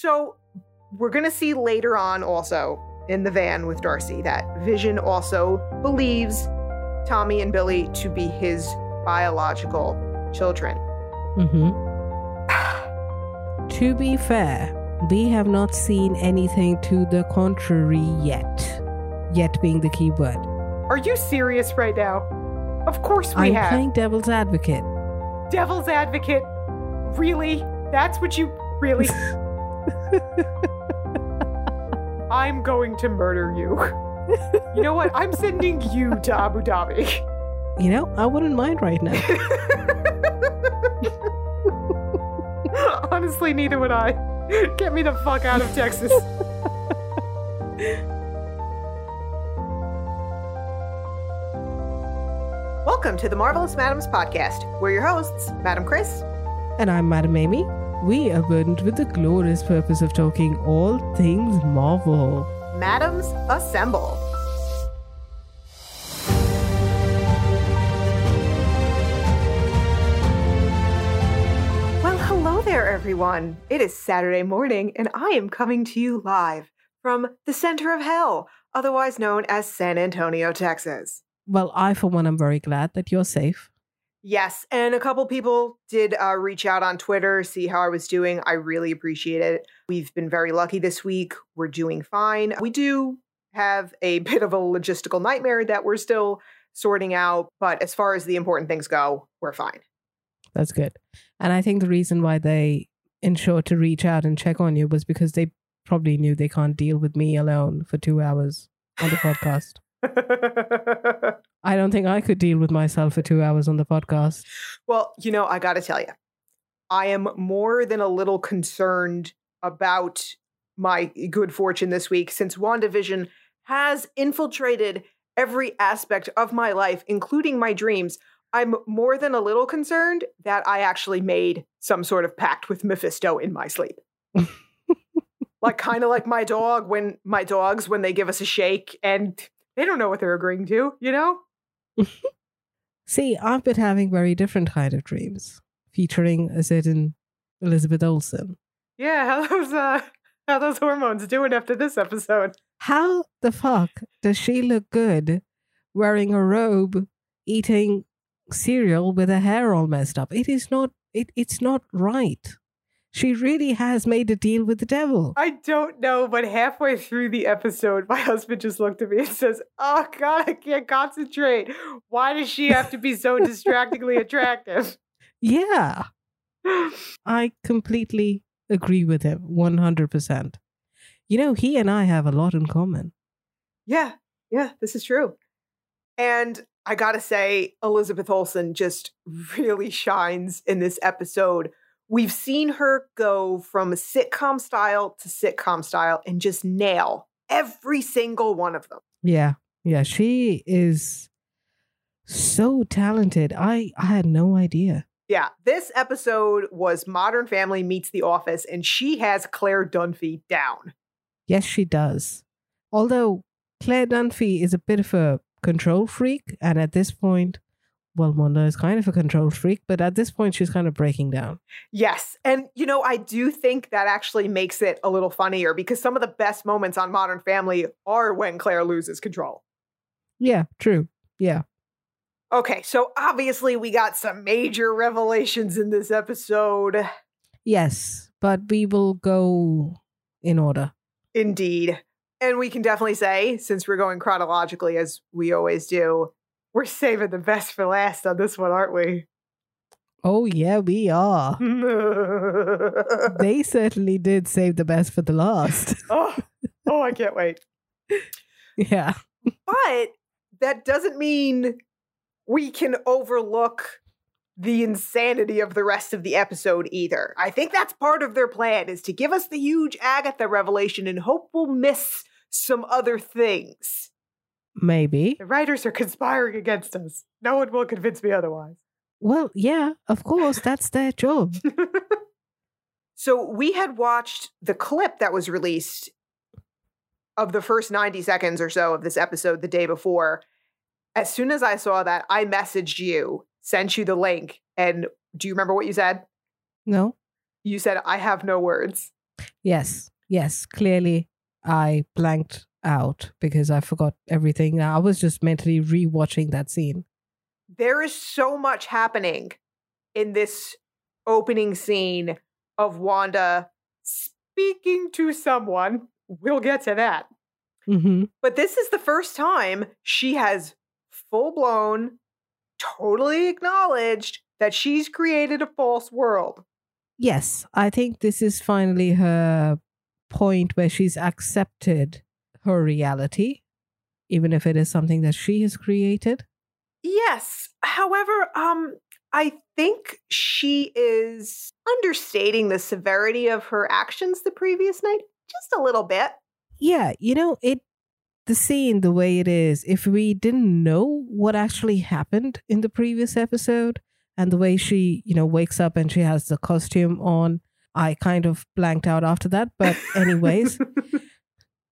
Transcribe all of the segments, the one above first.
So we're going to see later on also in the van with Darcy that Vision also believes Tommy and Billy to be his biological children. Mm-hmm. to be fair, we have not seen anything to the contrary yet. Yet being the key word. Are you serious right now? Of course we I'm have. playing devil's advocate. Devil's advocate. Really? That's what you really. I'm going to murder you. You know what? I'm sending you to Abu Dhabi. You know, I wouldn't mind right now. Honestly, neither would I. Get me the fuck out of Texas. Welcome to the Marvelous Madams podcast. We're your hosts, Madam Chris. And I'm Madam Amy. We are burdened with the glorious purpose of talking all things Marvel. Madams Assemble. Well, hello there, everyone. It is Saturday morning, and I am coming to you live from the center of hell, otherwise known as San Antonio, Texas. Well, I, for one, am very glad that you're safe. Yes, and a couple people did uh, reach out on Twitter, see how I was doing. I really appreciate it. We've been very lucky this week. We're doing fine. We do have a bit of a logistical nightmare that we're still sorting out, but as far as the important things go, we're fine. That's good. And I think the reason why they ensured to reach out and check on you was because they probably knew they can't deal with me alone for two hours on the podcast. I don't think I could deal with myself for two hours on the podcast. well, you know, I got to tell you, I am more than a little concerned about my good fortune this week since WandaVision has infiltrated every aspect of my life, including my dreams. I'm more than a little concerned that I actually made some sort of pact with Mephisto in my sleep. like kind of like my dog when my dogs when they give us a shake and they don't know what they're agreeing to, you know? See, I've been having very different kind of dreams, featuring a certain Elizabeth Olsen. Yeah, how those uh how those hormones doing after this episode? How the fuck does she look good wearing a robe, eating cereal with her hair all messed up? It is not it, it's not right. She really has made a deal with the devil. I don't know, but halfway through the episode, my husband just looked at me and says, "Oh God, I can't concentrate. Why does she have to be so distractingly attractive?" Yeah. I completely agree with him 100%. You know, he and I have a lot in common. Yeah, yeah, this is true. And I gotta say, Elizabeth Olsen just really shines in this episode. We've seen her go from sitcom style to sitcom style and just nail every single one of them. Yeah. Yeah, she is so talented. I I had no idea. Yeah, this episode was Modern Family meets The Office, and she has Claire Dunphy down. Yes, she does. Although Claire Dunphy is a bit of a control freak, and at this point, well, Wanda is kind of a control freak, but at this point, she's kind of breaking down. Yes. And, you know, I do think that actually makes it a little funnier because some of the best moments on Modern Family are when Claire loses control. Yeah, true. Yeah. Okay, so obviously we got some major revelations in this episode. Yes, but we will go in order. Indeed. And we can definitely say, since we're going chronologically as we always do, we're saving the best for last on this one, aren't we? Oh, yeah, we are. they certainly did save the best for the last. oh, oh, I can't wait. yeah. But that doesn't mean we can overlook the insanity of the rest of the episode either. I think that's part of their plan is to give us the huge Agatha revelation and hope we'll miss some other things. Maybe. The writers are conspiring against us. No one will convince me otherwise. Well, yeah, of course, that's their job. so we had watched the clip that was released of the first 90 seconds or so of this episode the day before. As soon as I saw that, I messaged you, sent you the link, and do you remember what you said? No. You said, I have no words. Yes, yes. Clearly, I blanked out because I forgot everything. I was just mentally rewatching that scene. There is so much happening in this opening scene of Wanda speaking to someone. We'll get to that. Mm-hmm. But this is the first time she has full blown, totally acknowledged that she's created a false world. Yes, I think this is finally her point where she's accepted her reality, even if it is something that she has created. Yes. However, um, I think she is understating the severity of her actions the previous night just a little bit. Yeah, you know, it the scene the way it is, if we didn't know what actually happened in the previous episode and the way she, you know, wakes up and she has the costume on, I kind of blanked out after that. But anyways,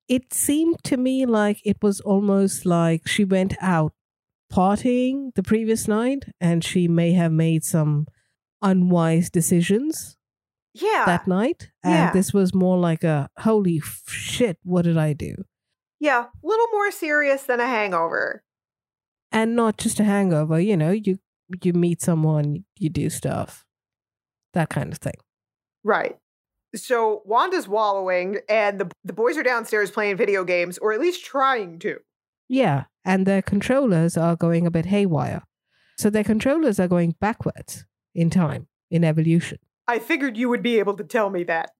it seemed to me like it was almost like she went out partying the previous night and she may have made some unwise decisions yeah. that night. And Yeah. this was more like a holy shit, what did I do? yeah, a little more serious than a hangover. And not just a hangover, you know, you you meet someone, you do stuff. That kind of thing. Right. So Wanda's wallowing and the the boys are downstairs playing video games or at least trying to. Yeah. And their controllers are going a bit haywire. So their controllers are going backwards in time, in evolution. I figured you would be able to tell me that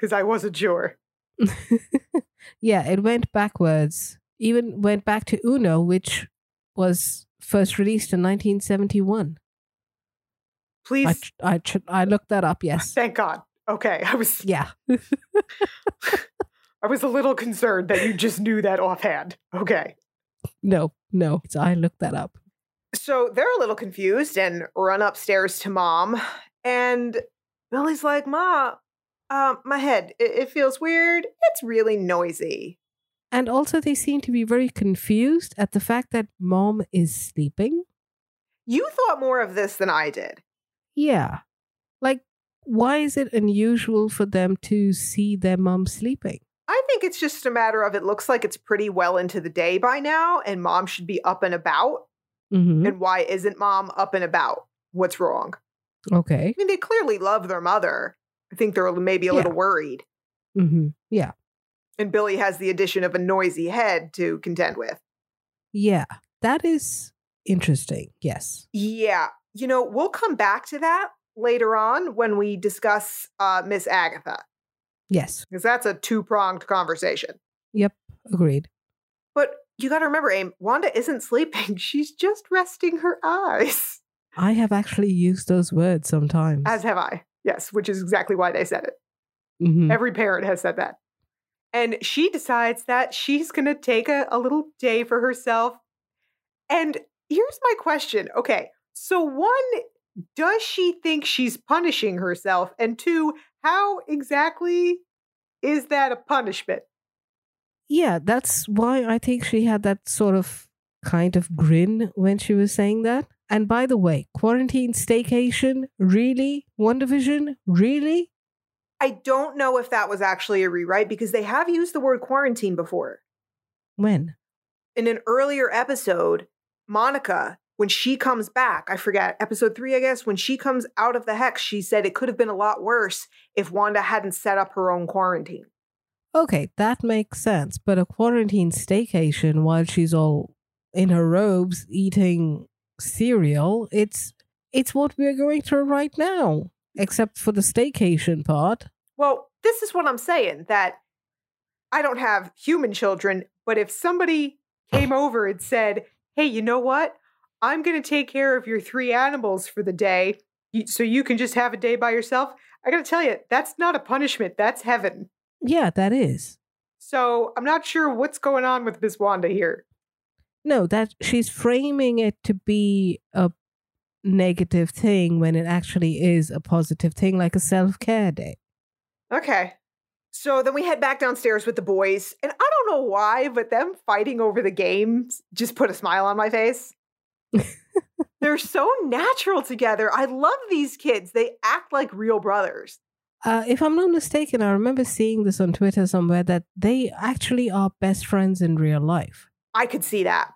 cuz I wasn't sure. yeah, it went backwards. Even went back to Uno, which was first released in 1971. Please I I I looked that up. Yes. thank God. Okay, I was Yeah. I was a little concerned that you just knew that offhand. Okay. No, no. So I looked that up. So they're a little confused and run upstairs to mom. And Billy's like, Ma, uh, my head, it, it feels weird. It's really noisy. And also, they seem to be very confused at the fact that mom is sleeping. You thought more of this than I did. Yeah. Like, why is it unusual for them to see their mom sleeping? I think it's just a matter of it looks like it's pretty well into the day by now, and mom should be up and about. Mm-hmm. And why isn't mom up and about? What's wrong? Okay. I mean, they clearly love their mother. I think they're maybe a Yeah. little worried. Mm-hmm. Yeah. And Billy has the addition of a noisy head to contend with. Yeah. That is interesting. Yes. Yeah. You know, we'll come back to that later on when we discuss uh, Miss Agatha, Yes. because that's a two pronged conversation. Yep. Agreed. But you got to remember, Aim, Wanda isn't sleeping. She's just resting her eyes, I have actually used those words sometimes. as have I. Yes, which is exactly why they said it. Mhm. Every parent has said that. And she decides that she's going to take a, a little day for herself. And here's my question. Okay. So, one, does she think she's punishing herself? And two, how exactly is that a punishment? Yeah, that's why I think she had that sort of kind of grin when she was saying that. And by the way, quarantine staycation, really? WandaVision, really? I don't know if that was actually a rewrite because they have used the word quarantine before. When? In an earlier episode, Monica, when she comes back, I forget, episode three, I guess, when she comes out of the hex, she said it could have been a lot worse if Wanda hadn't set up her own quarantine. Okay, that makes sense. But a quarantine staycation while she's all in her robes eating cereal, it's it's what we're going through right now. Except for the staycation part. Well, this is what I'm saying that I don't have human children, but if somebody came over and said, hey, you know what? I'm going to take care of your three animals for the day so you can just have a day by yourself. I got to tell you, that's not a punishment. That's heaven. Yeah, that is. So I'm not sure what's going on with Miss Wanda here. No, that she's framing it to be a negative thing when it actually is a positive thing, like a self care day. Okay. So then we head back downstairs with the boys. And I don't know why, but them fighting over the games just put a smile on my face. They're so natural together. I love these kids. They act like real brothers. Uh, if I'm not mistaken, I remember seeing this on Twitter somewhere that they actually are best friends in real life. I could see that.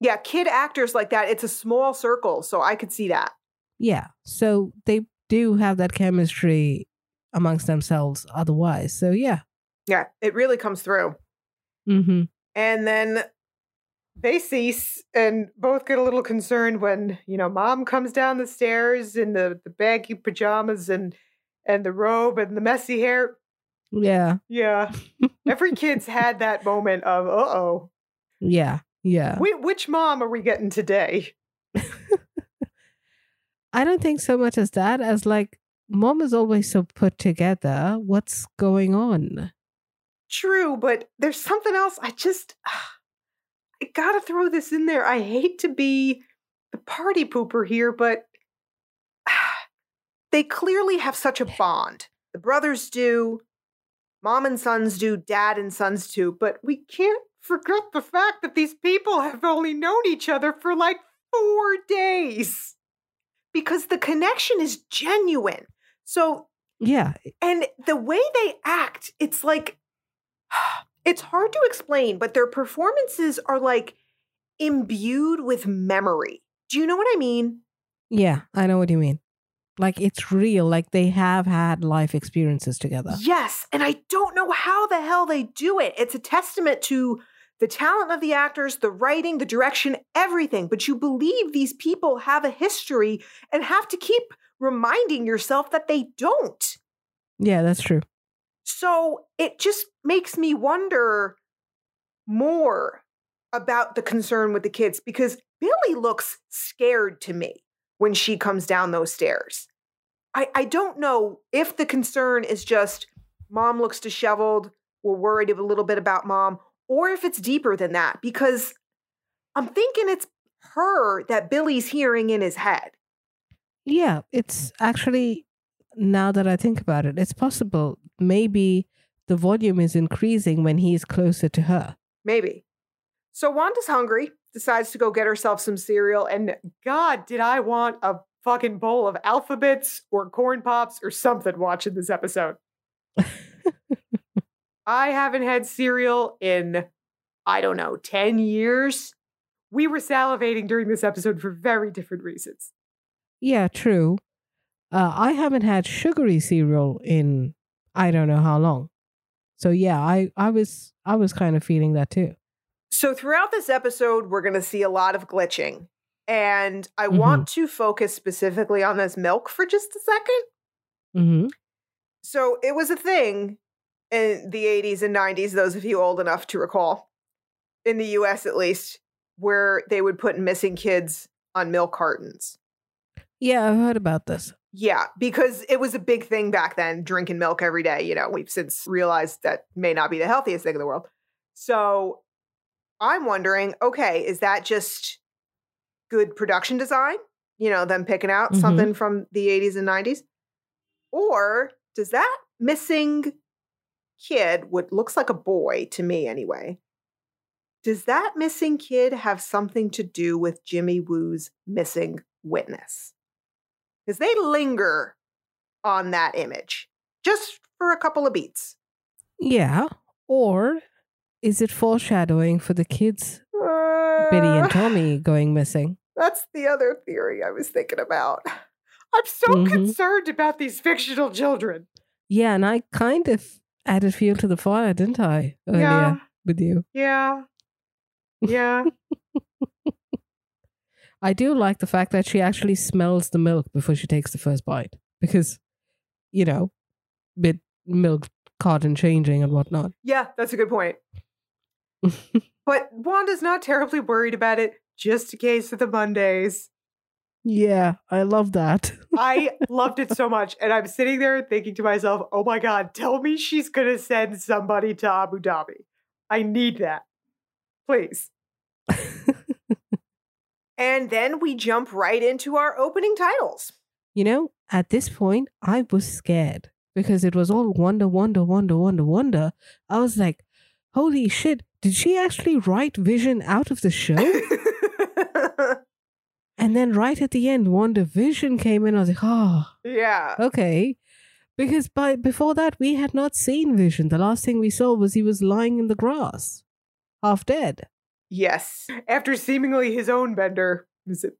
Yeah, kid actors like that, it's a small circle, so I could see that. Yeah. So they do have that chemistry amongst themselves otherwise. So yeah. Yeah, it really comes through. Mm-hmm. And then they cease and both get a little concerned when, you know, mom comes down the stairs in the, the baggy pajamas and and the robe and the messy hair. Yeah. Yeah. Every kid's had that moment of, uh oh. Yeah. Yeah. Wh- which mom are we getting today? I don't think so much as that, as like, mom is always so put together. What's going on? True, but there's something else. I just, gotta throw this in there. I hate to be the party pooper here, but they clearly have such a bond. The brothers do, mom and sons do, dad and sons do, but we can't forget the fact that these people have only known each other for like four days because the connection is genuine. So, Yeah. and the way they act, it's like, it's hard to explain, but their performances are like imbued with memory. Do you know what I mean? Yeah. I know what you mean. Like, it's real. Like, they have had life experiences together. Yes. And I don't know how the hell they do it. It's a testament to the talent of the actors, the writing, the direction, everything. But you believe these people have a history and have to keep reminding yourself that they don't. Yeah, that's true. So it just makes me wonder more about the concern with the kids because Billy looks scared to me when she comes down those stairs. I, I don't know if the concern is just mom looks disheveled, we're worried a little bit about mom, or if it's deeper than that because I'm thinking it's her that Billy's hearing in his head. Yeah, it's actually, now that I think about it, it's possible. Maybe the volume is increasing when he's closer to her. Maybe. So Wanda's hungry, decides to go get herself some cereal, and God, did I want a fucking bowl of Alpha-Bits or corn pops or something watching this episode. I haven't had cereal in, I don't know, 10 years. We were salivating during this episode for very different reasons. Yeah, true. Uh, I haven't had sugary cereal in I don't know how long. So yeah, I, I was I was kind of feeling that too. So, throughout this episode, we're going to see a lot of glitching. And I Mhm. want to focus specifically on this milk for just a second. Mm-hmm. So it was a thing in the 80s and 90s, those of you old enough to recall, in the US at least, where they would put missing kids on milk cartons. Yeah, I've heard about this. Yeah, because it was a big thing back then, drinking milk every day. You know, we've since realized that may not be the healthiest thing in the world. So I'm wondering okay, is that just good production design? You know, them picking out Mhm. something from the 80s and 90s? Or does that missing kid, what looks like a boy to me anyway, does that missing kid have something to do with Jimmy Woo's missing witness? Because they linger on that image just for a couple of beats. Yeah. Or is it foreshadowing for the kids, Billy and Uh, Tommy, going missing? That's the other theory I was thinking about. I'm so Mhm. concerned about these fictional children. Yeah, and I kind of added fuel to the fire, didn't I? Earlier Yeah, with you. yeah, yeah. I do like the fact that she actually smells the milk before she takes the first bite because, you know, with milk carton changing and whatnot. yeah, that's a good point. But Wanda's not terribly worried about it, just in case of the Mondays. yeah, I love that. I loved it so much. And I'm sitting there thinking to myself, oh my God, tell me she's going to send somebody to Abu Dhabi. I need that. Please. And then we jump right into our opening titles. you know, at this point, I was scared because it was all Wanda, Wanda, Wanda, Wanda, Wanda. I was like, holy shit, did she actually write Vision out of the show? and then right at the end, WandaVision came in. I was like, oh, yeah. okay. Because by before that we had not seen Vision. The last thing we saw was he was lying in the grass, half dead. Yes. After seemingly his own bender,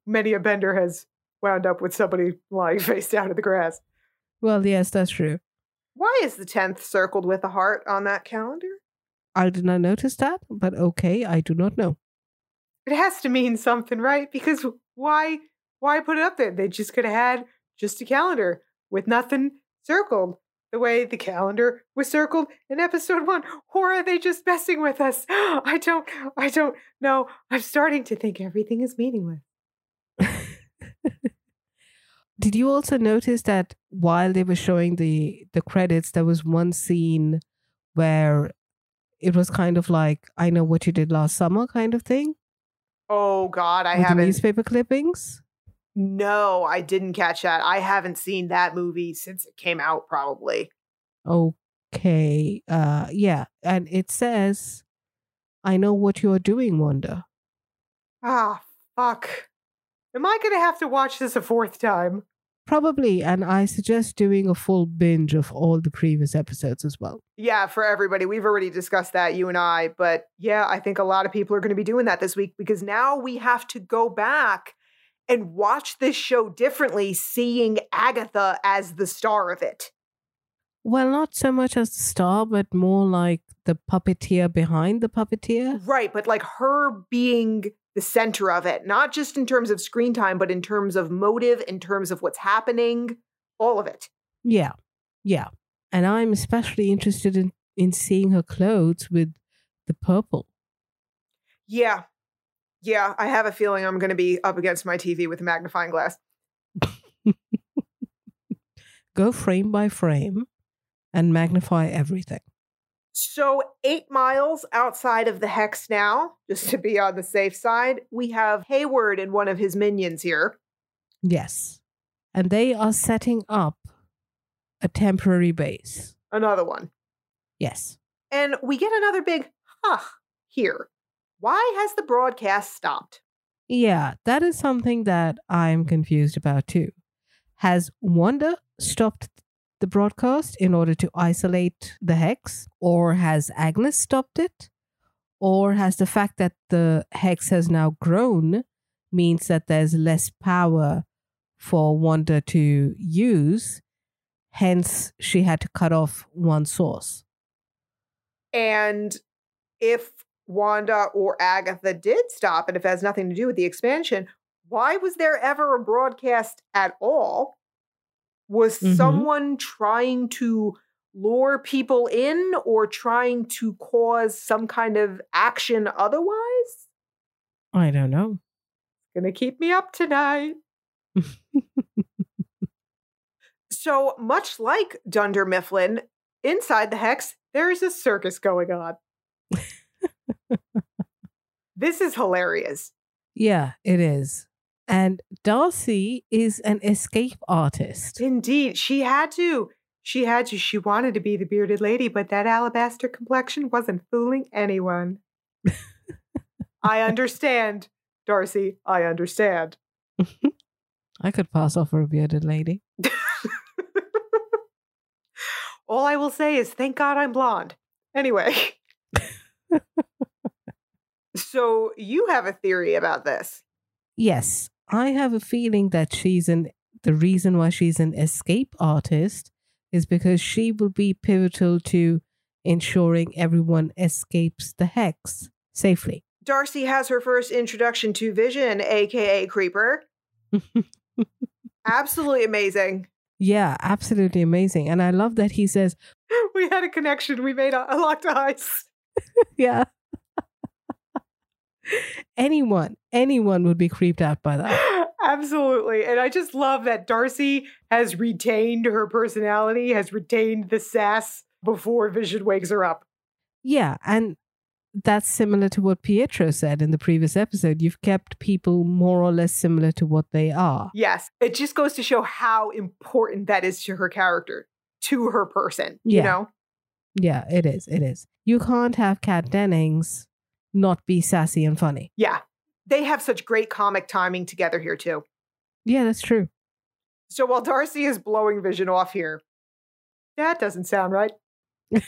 many a bender has wound up with somebody lying face down in the grass. Well, yes, that's true. Why is the 10th circled with a heart on that calendar? I did not notice that, but okay, I do not know. It has to mean something, right? Because why why put it up there? They just could have had just a calendar with nothing circled the way the calendar was circled in episode one. Or are they just messing with us? I don't I don't know. I'm starting to think everything is meaningless. Did you also notice that while they were showing the the credits, there was one scene where it was kind of like I know what you did last summer kind of thing? Oh God, I with haven't. newspaper clippings. No, I didn't catch that. I haven't seen that movie since it came out. Probably. Okay. Uh, yeah, and it says, "I know what you are doing, Wanda." Ah, fuck. Am I going to have to watch this a fourth time? Probably, and I suggest doing a full binge of all the previous episodes as well. Yeah, for everybody. We've already discussed that, you and I. But yeah, I think a lot of people are going to be doing that this week because now we have to go back and watch this show differently, seeing Agatha as the star of it. Well, not so much as the star, but more like the puppeteer behind the puppeteer. Right, but like her being the center of it, not just in terms of screen time, but in terms of motive, in terms of what's happening, all of it. Yeah. Yeah. And I'm especially interested in, in seeing her clothes with the purple. Yeah. Yeah, I have a feeling I'm going to be up against my TV with a magnifying glass. Go frame by frame and magnify everything. So, eight miles outside of the hex now, just to be on the safe side, we have Hayward and one of his minions here. Yes. And they are setting up a temporary base. Another one. Yes. And we get another big huh here. Why has the broadcast stopped? Yeah, that is something that I'm confused about too. Has Wanda stopped the broadcast in order to isolate the hex? Or has Agnes stopped it? Or has the fact that the hex has now grown means that there's less power for Wanda to use? Hence, she had to cut off one source. And if Wanda or Agatha did stop, and if it has nothing to do with the expansion, why was there ever a broadcast at all? Was Mhm. someone trying to lure people in or trying to cause some kind of action otherwise? I don't know. It's gonna keep me up tonight. So, much like Dunder Mifflin, inside the hex, there is a circus going on. This is hilarious. Yeah, it is. And Darcy is an escape artist. Indeed, she had to. She had to. She wanted to be the bearded lady, but that alabaster complexion wasn't fooling anyone. I understand, Darcy. I understand. I could pass off for a bearded lady. All I will say is thank God I'm blonde. Anyway. so you have a theory about this. Yes, I have a feeling that she's an the reason why she's an escape artist is because she will be pivotal to ensuring everyone escapes the hex safely. Darcy has her first introduction to Vision, aka Creeper. Absolutely amazing. Yeah, absolutely amazing. And I love that he says, We had a connection. We made a, a locked eyes. yeah. anyone, anyone would be creeped out by that. Absolutely. And I just love that Darcy has retained her personality, has retained the sass before Vision wakes her up. Yeah, and that's similar to what Pietro said in the previous episode. You've kept people more or less similar to what they are. Yes. It just goes to show how important that is to her character, to her person. You know? Yeah, it is. It is. You can't have Kat Dennings not be sassy and funny. Yeah. They have such great comic timing together here, too. Yeah, that's true. So while Darcy is blowing Vision off here, That doesn't sound right.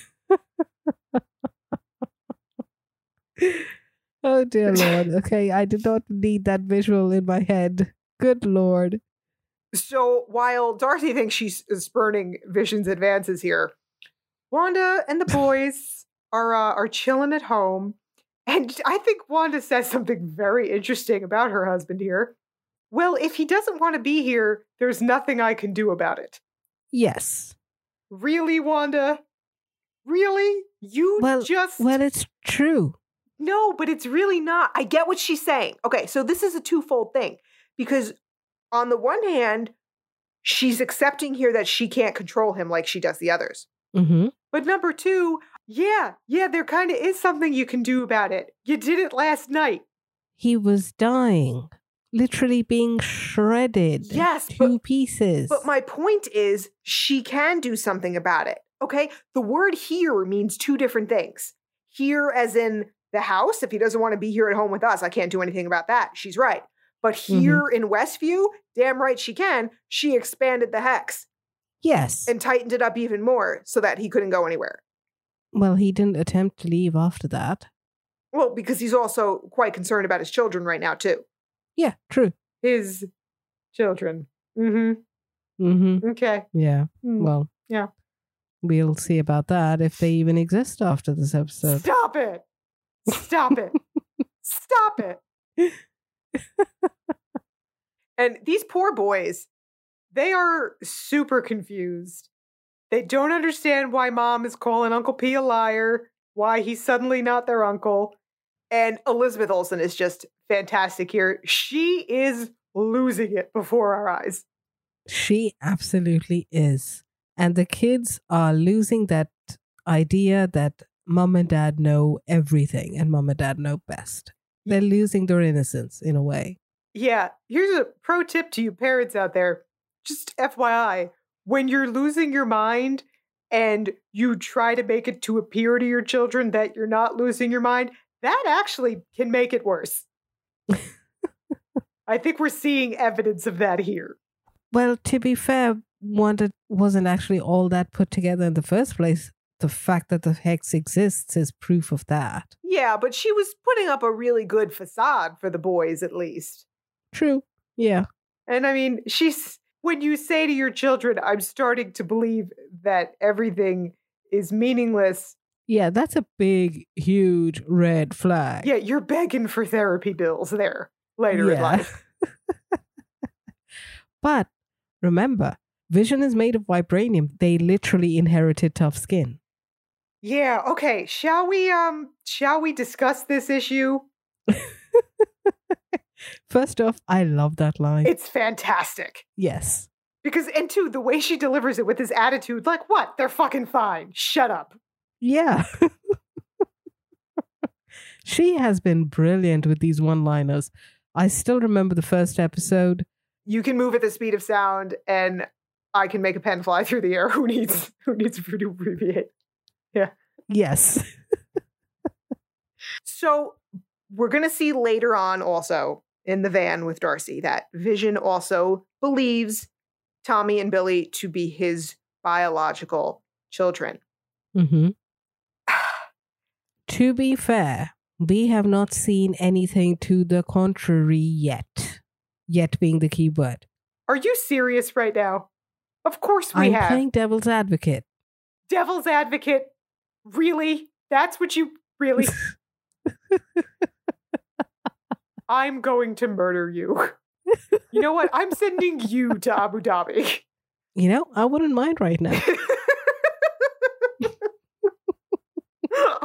oh dear lord. Okay, I did not need that visual in my head. Good lord. So while Darcy thinks she's spurning Vision's advances here, Wanda and the boys are uh, are chilling at home, and I think Wanda says something very interesting about her husband here. Well, if he doesn't want to be here, there's nothing I can do about it. Yes. Really, Wanda? Really? You Well, just Well, it's true. No, but it's really not. I get what she's saying. Okay, so this is a twofold thing because on the one hand, she's accepting here that she can't control him like she does the others. Mm-hmm. But number two, yeah, yeah, there kind of is something you can do about it. You did it last night. He was dying, literally being shredded. Yes, two but- pieces. But my point is, she can do something about it. Okay, the word here means two different things. Here, as in the house, if he doesn't want to be here at home with us, I can't do anything about that. She's right. But mm-hmm. here in Westview, damn right she can. She expanded the hex yes. and tightened it up even more so that he couldn't go anywhere. Well, he didn't attempt to leave after that. Well, because he's also quite concerned about his children right now, too. Yeah, true. His children. Mm-hmm. Mm-hmm. Okay. Yeah. Hmm. Well. Yeah. We'll see about that if they even exist after this episode. Stop it. Stop it. Stop it. and these poor boys, they are super confused. They don't understand why mom is calling Uncle P a liar, why he's suddenly not their uncle. And Elizabeth Olsen is just fantastic here. She is losing it before our eyes. She absolutely is. And the kids are losing that idea that mom and dad know everything and mom and dad know best. They're losing their innocence in a way. Yeah, here's a pro tip to you parents out there. Just FYI, when you're losing your mind and you try to make it to appear to your children that you're not losing your mind, that actually can make it worse. I think we're seeing evidence of that here. Well, to be fair, Wanda wasn't actually all that put together in the first place. The fact that the hex exists is proof of that. Yeah, but she was putting up a really good facade for the boys, at least. True. Yeah. And I mean, she's when you say to your children, I'm starting to believe that everything is meaningless. Yeah, that's a big, huge red flag. Yeah, you're begging for therapy bills there later in life. But remember, Vision is made of vibranium. They literally inherited tough skin. Yeah, okay. Shall we um shall we discuss this issue? First off, I love that line. It's fantastic. yes. Because and two, the way she delivers it with his attitude, like what? They're fucking fine. Shut up. Yeah. she has been brilliant with these one liners. I still remember the first episode. You can move at the speed of sound and I can make a pen fly through the air. Who needs who needs to abbreviate? Yeah. Yes. So we're going to see later on also in the van with Darcy that Vision also believes Tommy and Billy to be his biological children. hmm to be fair, we have not seen anything to the contrary yet. Yet being the key word. Are you serious right now? Of course we I'm have. playing devil's advocate. Devil's advocate. Really? That's what you really I'm going to murder you. You know what? I'm sending you to Abu Dhabi. You know, I wouldn't mind right now.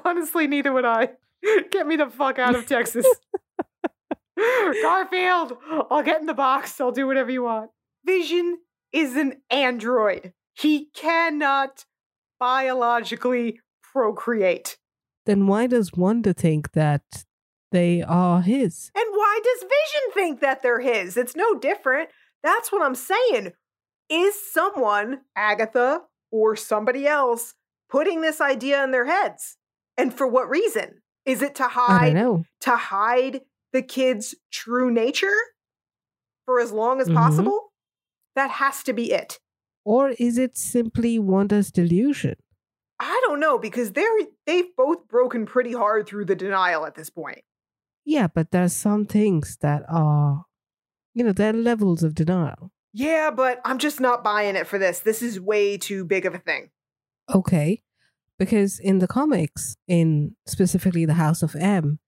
Honestly, neither would I. Get me the fuck out of Texas. Garfield, I'll get in the box. I'll do whatever you want. Vision is an android. He cannot biologically procreate. then why does Wanda think that they are his? And why does Vision think that they're his? It's no different. That's what I'm saying. Is someone, Agatha or somebody else, putting this idea in their heads? And for what reason? Is it to hide to hide the kid's true nature for as long as Mhm. possible? That has to be it. Or is it simply Wanda's delusion? I don't know because they're they've both broken pretty hard through the denial at this point. Yeah, but there's some things that are, you know, there are levels of denial. Yeah, but I'm just not buying it for this. This is way too big of a thing. Okay. Because in the comics, in specifically the House of M,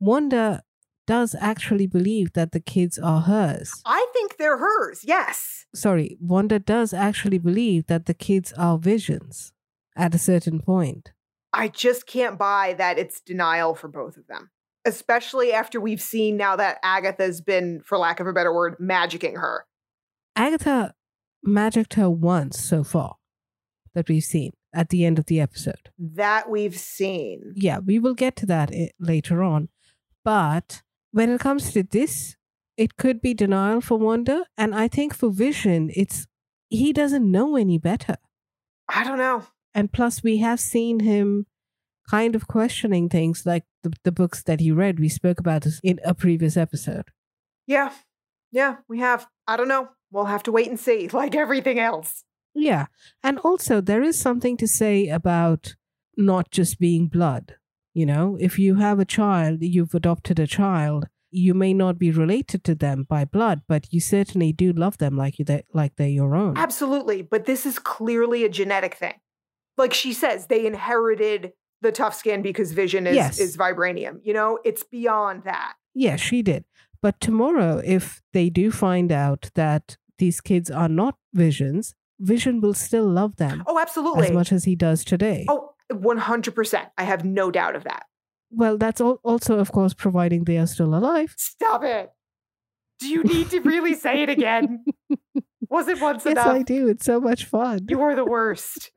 Wanda does actually believe that the kids are hers. I think they're hers. Yes. Sorry, Wanda does actually believe that the kids are Vision's at a certain point. I just can't buy that it's denial for both of them, especially after we've seen now that Agatha's been, for lack of a better word, magicking her. Agatha magicked her once so far that we've seen at the end of the episode. That we've seen. Yeah, we will get to that i- later on. But when it comes to this, it could be denial for Wanda. And I think for Vision, it's he doesn't know any better. I don't know. And plus, we have seen him kind of questioning things like the, the books that he read. We spoke about this in a previous episode. Yeah. Yeah, we have. I don't know. We'll have to wait and see, like everything else. Yeah. And also, there is something to say about not just being blood. You know, if you have a child, you've adopted a child, you may not be related to them by blood, but you certainly do love them like you they, like they're your own. Absolutely. But this is clearly a genetic thing. Like she says, they inherited the tough skin because vision is, Yes. is vibranium. You know, it's beyond that. Yeah, she did. But tomorrow, if they do find out that these kids are not Vision's, Vision will still love them Oh, absolutely. as much as he does today. Oh, 100%. I have no doubt of that. Well, that's al- also, of course, providing they are still alive. Stop it. Do you need to really say it again? Was it once Yes, enough? I do. It's so much fun. You are the worst.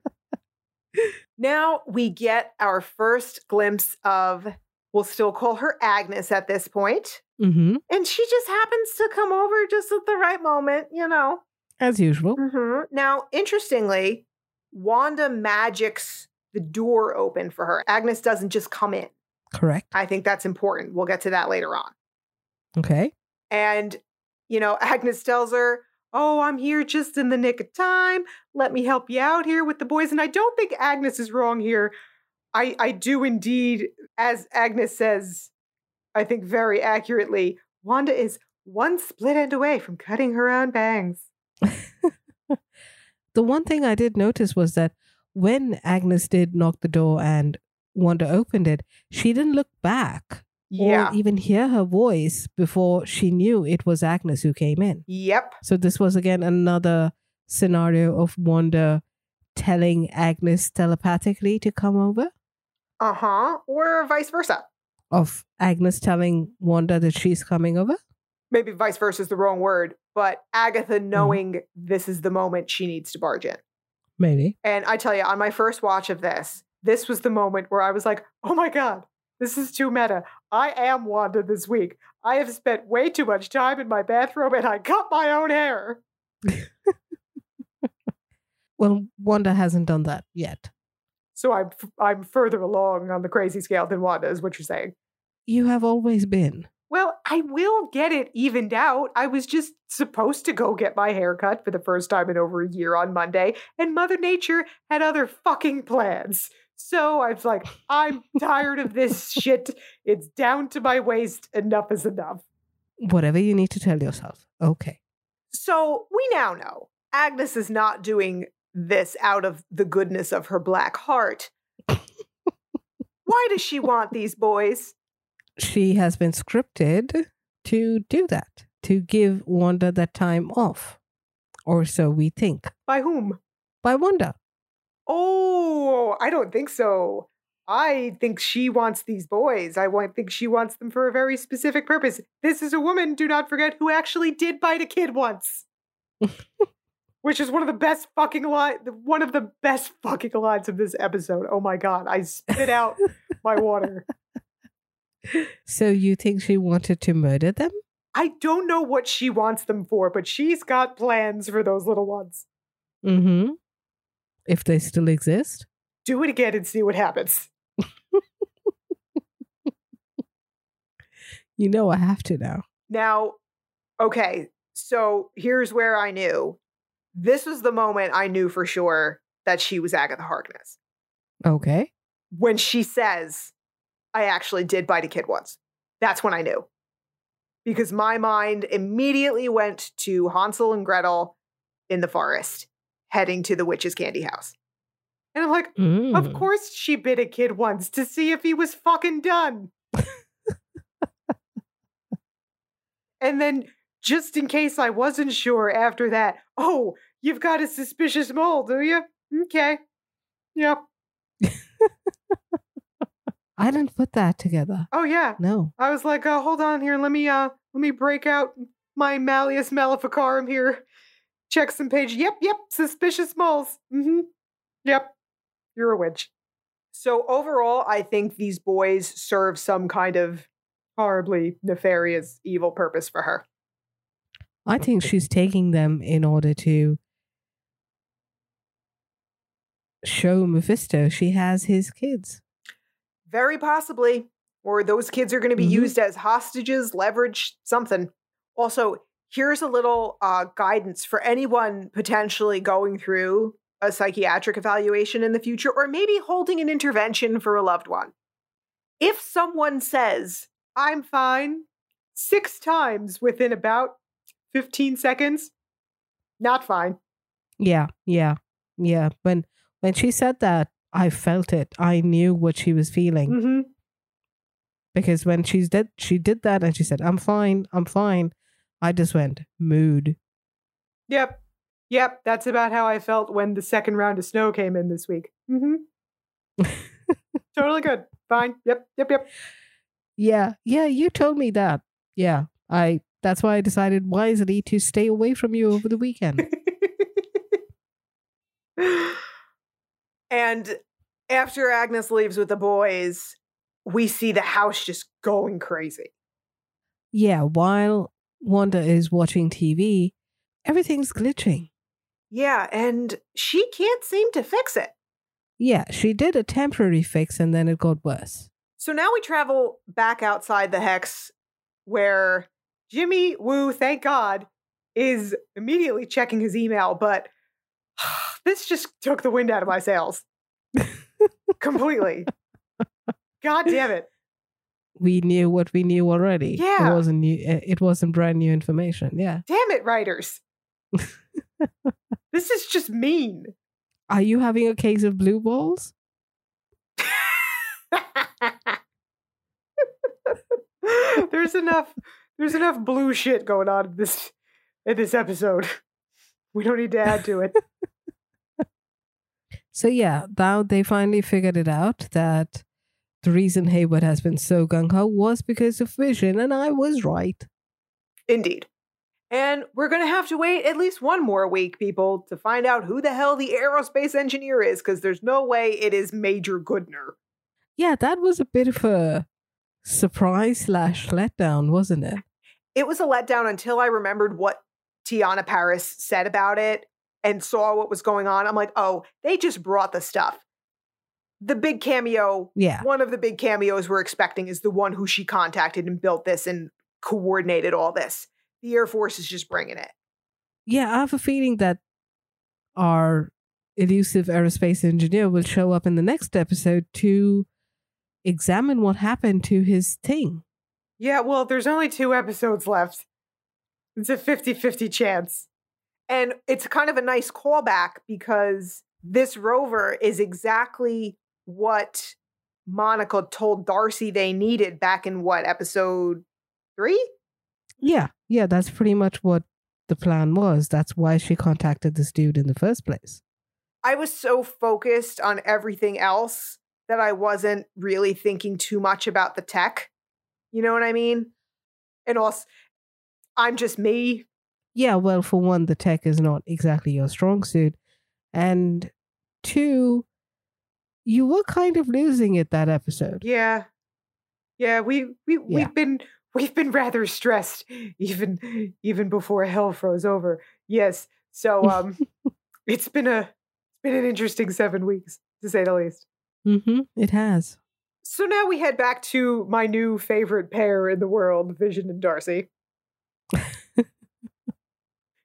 now we get our first glimpse of, we'll still call her Agnes at this point. hmm And she just happens to come over just at the right moment, you know. As usual. hmm Now, interestingly, Wanda magics the door open for her. Agnes doesn't just come in. Correct. I think that's important. We'll get to that later on. Okay. And, you know, Agnes tells her, Oh, I'm here just in the nick of time. Let me help you out here with the boys. And I don't think Agnes is wrong here. I, I do indeed, as Agnes says, I think very accurately, Wanda is one split end away from cutting her own bangs. The one thing I did notice was that when Agnes did knock the door and Wanda opened it, she didn't look back Yeah. or even hear her voice before she knew it was Agnes who came in. Yep. So this was again another scenario of Wanda telling Agnes telepathically to come over, Uh huh. Or vice versa. of Agnes telling Wanda that she's coming over. Maybe vice versa is the wrong word, but Agatha knowing this is the moment she needs to barge in. Maybe. And I tell you, on my first watch of this, this was the moment where I was like, oh my God, this is too meta. I am Wanda this week. I have spent way too much time in my bathroom and I cut my own hair. Well, Wanda hasn't done that yet. So I'm, f- I'm further along on the crazy scale than Wanda, is what you're saying. You have always been. Well, I will get it evened out. I was just supposed to go get my hair cut for the first time in over a year on Monday, and Mother Nature had other fucking plans. So I was like, I'm tired of this shit. It's down to my waist. Enough is enough. Whatever you need to tell yourself. Okay. So we now know Agnes is not doing this out of the goodness of her black heart. Why does she want these boys? She has been scripted to do that, to give Wanda that time off. Or so we think. By whom? By Wanda. Oh, I don't think so. I think she wants these boys. I want, think she wants them for a very specific purpose. This is a woman, do not forget, who actually did bite a kid once. Which is one of the best fucking line, one of the best fucking lines of this episode. Oh my god, I spit out my water. So you think she wanted to murder them? I don't know what she wants them for, but she's got plans for those little ones. Mm-hmm. If they still exist. Do it again and see what happens. You know I have to now. Now, okay, so here's where I knew This was the moment I knew for sure that she was Agatha Harkness. Okay. When she says, I actually did bite a kid once. That's when I knew. Because my mind immediately went to Hansel and Gretel in the forest, heading to the witch's candy house. And I'm like, Mm. of course she bit a kid once to see if he was fucking done. and then, just in case I wasn't sure after that, oh, you've got a suspicious mole, do you? Okay. Yep. I didn't put that together. Oh, yeah. No. I was like, uh, hold on here. Let me, uh, let me break out my Malleus Maleficarum here. Check some page. Yep, yep. Suspicious moles. Mm-hmm. Yep. You're a witch. So overall, I think these boys serve some kind of horribly nefarious evil purpose for her. I think she's taking them in order to show Mephisto she has his kids. Very possibly. Or those kids are going to be Mhm. used as hostages, leverage, something. Also, here's a little uh, guidance for anyone potentially going through a psychiatric evaluation in the future, or maybe holding an intervention for a loved one. If someone says, I'm fine, six times within about 15 seconds, not fine. Yeah, yeah, yeah. When when she said that, I felt it. I knew what she was feeling hmm because when she did she did that and she said, "I'm fine, I'm fine." I just went mood. Yep. Yep. That's about how I felt when the second round of snow came in this week. Mm-hmm. totally good. Fine. Yep. Yep. Yep. Yeah, yeah. You told me that. Yeah, I. That's why I decided wisely to stay away from you over the weekend. and after Agnes leaves with the boys, we see the house just going crazy. yeah, while Wanda is watching TV, everything's glitching. Yeah, and she can't seem to fix it. Yeah, she did a temporary fix and then it got worse. So now we travel back outside the hex where Jimmy Woo, thank God, is immediately checking his email, but this just took the wind out of my sails. Completely. God damn it. We knew what we knew already. Yeah. it wasn't new. uh, It wasn't brand new information. Yeah. Damn it, writers. this is just mean. Are you having a case of blue balls? there's enough there's enough blue shit going on in this in this episode. We don't need to add to it. So yeah, now they finally figured it out that the reason Hayward has been so gung ho was because of Vision, and I was right. Indeed. And we're going to have to wait at least one more week, people, to find out who the hell the aerospace engineer is, because there's no way it is Major Goodner. Yeah, that was a bit of a surprise slash letdown, wasn't it? It was a letdown until I remembered what Teyonah Parris said about it and saw what was going on. I'm like, oh, they just brought the stuff. The big cameo, Yeah. one of the big cameos we're expecting is the one who she contacted and built this and coordinated all this. The Air Force is just bringing it. Yeah, I have a feeling that our elusive aerospace engineer will show up in the next episode to examine what happened to his thing. Yeah, well, there's only two episodes left. It's a 50 50 chance. And it's kind of a nice callback because this rover is exactly what Monica told Darcy they needed back in what, episode three? Yeah, yeah, that's pretty much what the plan was. That's why she contacted this dude in the first place. I was so focused on everything else that I wasn't really thinking too much about the tech. You know what I mean? And also, I'm just me. Yeah, well, for one, the tech is not exactly your strong suit. And two, you were kind of losing it that episode. Yeah. Yeah, we we Yeah. we've been we've been rather stressed even even before hell froze over. Yes. So um it's been a it's been an interesting 7 weeks to say the least. Mm-hmm. It has. So now we head back to my new favorite pair in the world, Vision and Darcy.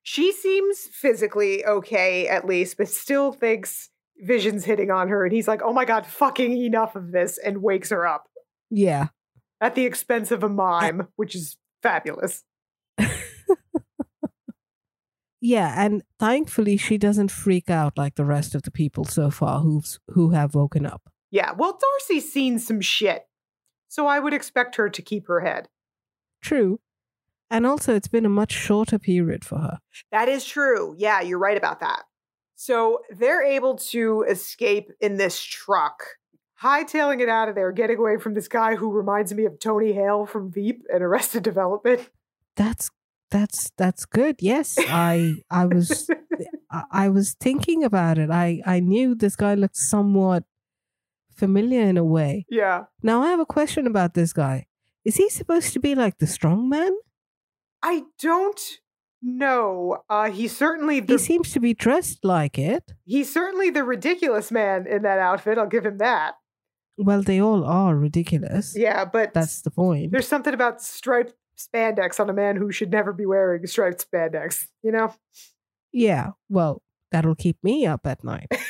She seems physically okay, at least, but still thinks Vision's hitting on her. And he's like, oh my God, fucking enough of this, and wakes her up Yeah. at the expense of a mime, which is fabulous. Yeah, and thankfully she doesn't freak out like the rest of the people so far who've who have woken up. Yeah, well, Darcy's seen some shit. So I would expect her to keep her head. True. And also it's been a much shorter period for her. That is true. Yeah, you're right about that. So they're able to escape in this truck, hightailing it out of there, getting away from this guy who reminds me of Tony Hale from Veep and Arrested Development. That's that's that's good. Yes. I I was I, I was thinking about it. I I knew this guy looked somewhat familiar in a way. yeah. Now I have a question about this guy. Is he supposed to be like the strong man? I don't know. Uh, he's certainly He seems to be dressed like it. he's certainly the ridiculous man in that outfit. I'll give him that. Well, they all are ridiculous. Yeah, but That's the point. there's something about striped spandex on a man who should never be wearing striped spandex. You know. Yeah. Well, that'll keep me up at night.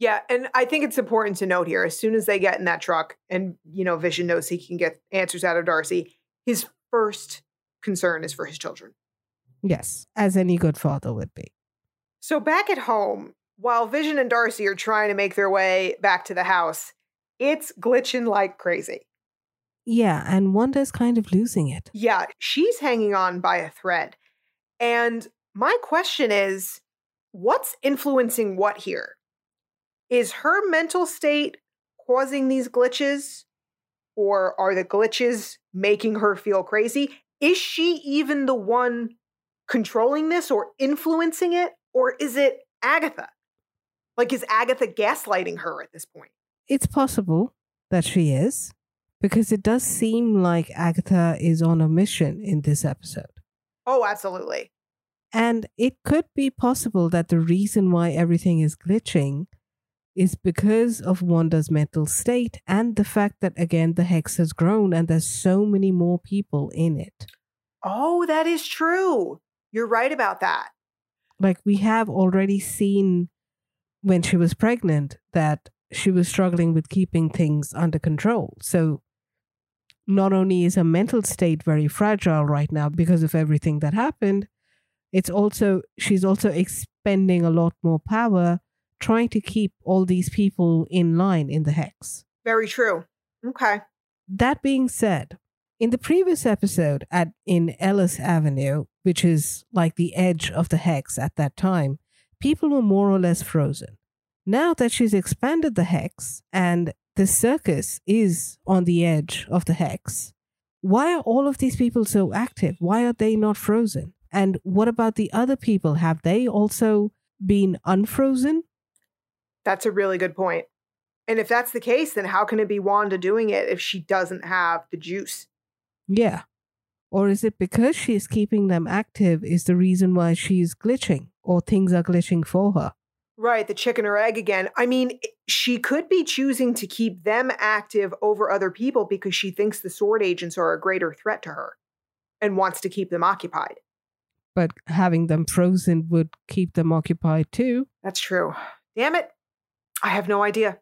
Yeah, and I think it's important to note here as soon as they get in that truck and you know Vision knows he can get answers out of Darcy, his first concern is for his children. Yes, as any good father would be. So back at home, while Vision and Darcy are trying to make their way back to the house, it's glitching like crazy. Yeah, and Wanda's kind of losing it. Yeah, she's hanging on by a thread. And my question is what's influencing what here? Is her mental state causing these glitches? Or are the glitches making her feel crazy? Is she even the one controlling this or influencing it? Or is it Agatha? Like, is Agatha gaslighting her at this point? It's possible that she is, because it does seem like Agatha is on a mission in this episode. Oh, absolutely. And it could be possible that the reason why everything is glitching is because of Wanda's mental state and the fact that, again, the hex has grown and there's so many more people in it. Oh, that is true. You're right about that. Like, we have already seen when she was pregnant that she was struggling with keeping things under control. So, not only is her mental state very fragile right now because of everything that happened, it's also, she's also expending a lot more power trying to keep all these people in line in the hex. Very true. Okay. That being said, in the previous episode at in Ellis Avenue, which is like the edge of the hex at that time, people were more or less frozen. Now that she's expanded the hex and the circus is on the edge of the hex, why are all of these people so active? Why are they not frozen? And what about the other people? Have they also been unfrozen? That's a really good point. And if that's the case, then how can it be Wanda doing it if she doesn't have the juice? Yeah. Or is it because she's keeping them active is the reason why she's glitching or things are glitching for her? Right, the chicken or egg again. I mean, she could be choosing to keep them active over other people because she thinks the sword agents are a greater threat to her and wants to keep them occupied. But having them frozen would keep them occupied too. That's true. Damn it. I have no idea.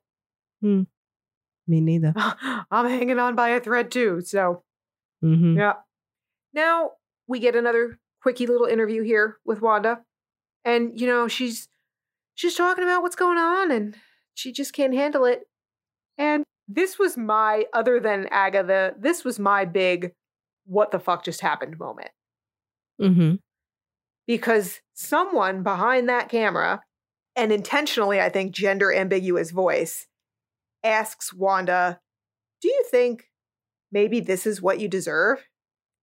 Me neither. I'm hanging on by a thread too. So, hmm yeah. Now we get another quickie little interview here with Wanda. And, you know, she's she's talking about what's going on and she just can't handle it. And this was my other than Agatha, this was my big what the fuck just happened moment. hmm Because someone behind that camera, and intentionally, I think, gender ambiguous voice, asks Wanda, Do you think maybe this is what you deserve?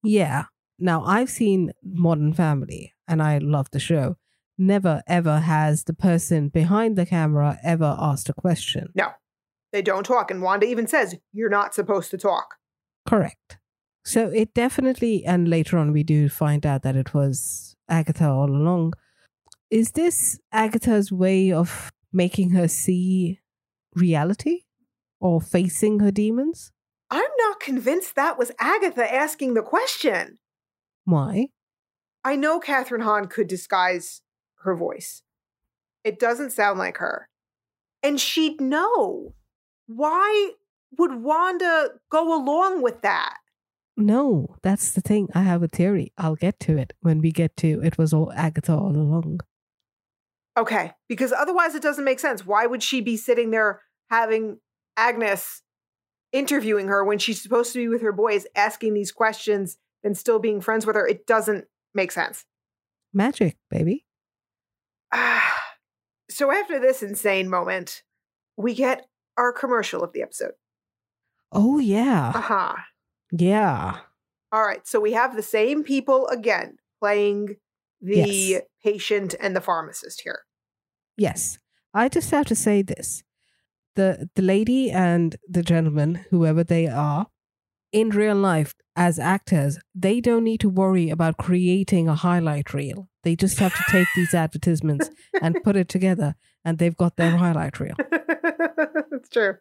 Yeah. Now, I've seen Modern Family and I love the show. Never, ever has the person behind the camera ever asked a question. No, they don't talk. And Wanda even says, You're not supposed to talk. Correct. So it definitely, and later on we do find out that it was Agatha all along. Is this Agatha's way of making her see reality or facing her demons? I'm not convinced that was Agatha asking the question. Why? I know Kathryn Hahn could disguise her voice. It doesn't sound like her. And she'd know. Why would Wanda go along with that? No, that's the thing. I have a theory. I'll get to it when we get to it was all Agatha all along. Okay, because otherwise it doesn't make sense. Why would she be sitting there having Agnes interviewing her when she's supposed to be with her boys, asking these questions and still being friends with her? It doesn't make sense. Magic, baby. so after this insane moment, we get our commercial of the episode. Oh, yeah. Uh huh. Yeah. All right. So we have the same people again playing the Yes. patient and the pharmacist here. Yes. I just have to say this. The the lady and the gentleman, whoever they are, in real life as actors, they don't need to worry about creating a highlight reel. They just have to take these advertisements and put it together and they've got their highlight reel. It's true.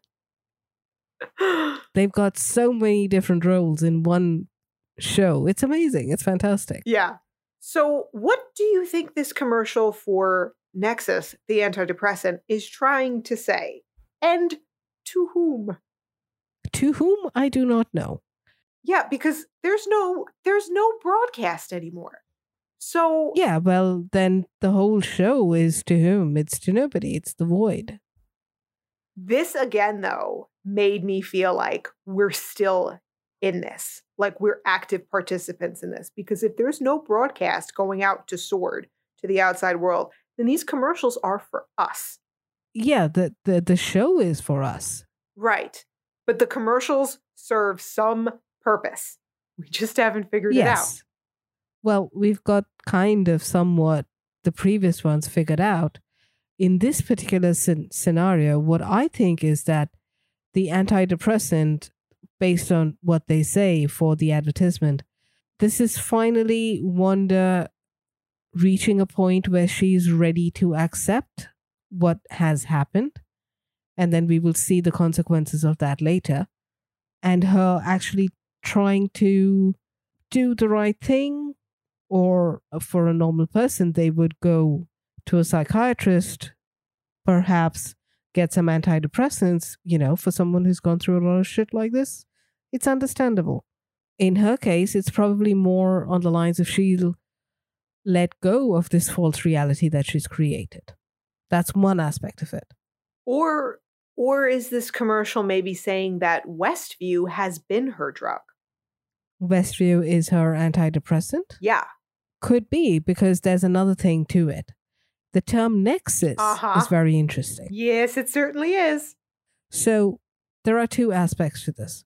They've got so many different roles in one show. It's amazing. It's fantastic. Yeah. So, what do you think this commercial for Nexus, the antidepressant, is trying to say? And to whom? To whom I do not know. Yeah, because there's no there's no broadcast anymore. So, Yeah, well, then the whole show is to whom? It's to nobody. It's the void. this again though made me feel like we're still in this. Like we're active participants in this because if there's no broadcast going out to Sword to the outside world, then these commercials are for us. Yeah, the, the, the show is for us. Right. But the commercials serve some purpose. We just haven't figured it out. Well, we've got kind of somewhat the previous ones figured out. In this particular scen- scenario, what I think is that the antidepressant, based on what they say for the advertisement, this is finally Wanda reaching a point where she's ready to accept what has happened. And then we will see the consequences of that later. And her actually trying to do the right thing, or for a normal person, they would go to a psychiatrist, perhaps get some antidepressants, you know, for someone who's gone through a lot of shit like this. It's understandable. In her case, it's probably more on the lines of she'll let go of this false reality that she's created. That's one aspect of it. Or or is this commercial maybe saying that Westview has been her drug? Westview is her antidepressant. Yeah. Could be because there's another thing to it. The term nexus Uh-huh. is very interesting. Yes, it certainly is. So there are two aspects to this.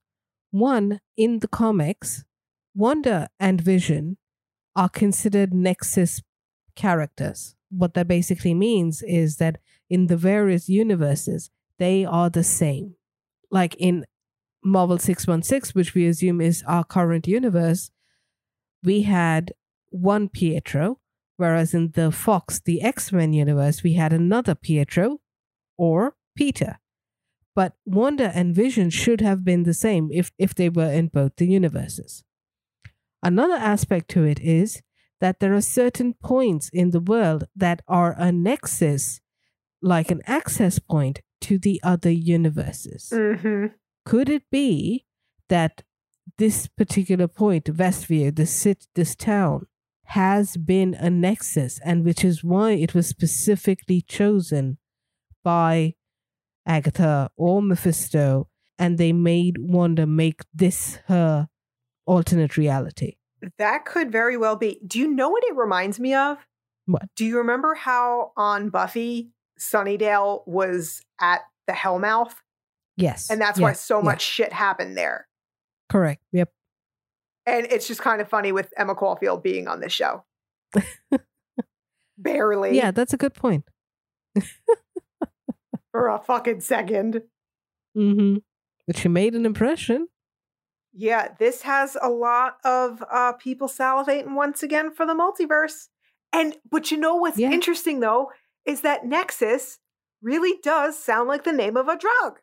One, in the comics, Wanda and Vision are considered nexus characters. What that basically means is that in the various universes, they are the same. Like in Marvel 616, which we assume is our current universe, we had one Pietro, whereas in the Fox, the X Men universe, we had another Pietro or Peter. But Wanda and Vision should have been the same if, if they were in both the universes. Another aspect to it is that there are certain points in the world that are a nexus, like an access point to the other universes. Mm-hmm. Could it be that this particular point, Westview, this city, this town, has been a nexus, and which is why it was specifically chosen by Agatha or Mephisto, and they made Wanda make this her alternate reality. That could very well be. Do you know what it reminds me of? What? Do you remember how on Buffy, Sunnydale was at the Hellmouth? Yes, And that's yeah, why so yeah, much shit happened there. correct. Yep. And it's just kind of funny with Emma Caulfield being on this show. Barely. Yeah, that's a good point. For a fucking second. Mm-hmm. But she made an impression. Yeah, this has a lot of uh, people salivating once again for the multiverse. And but you know what's Yeah. interesting though is that Nexus really does sound like the name of a drug.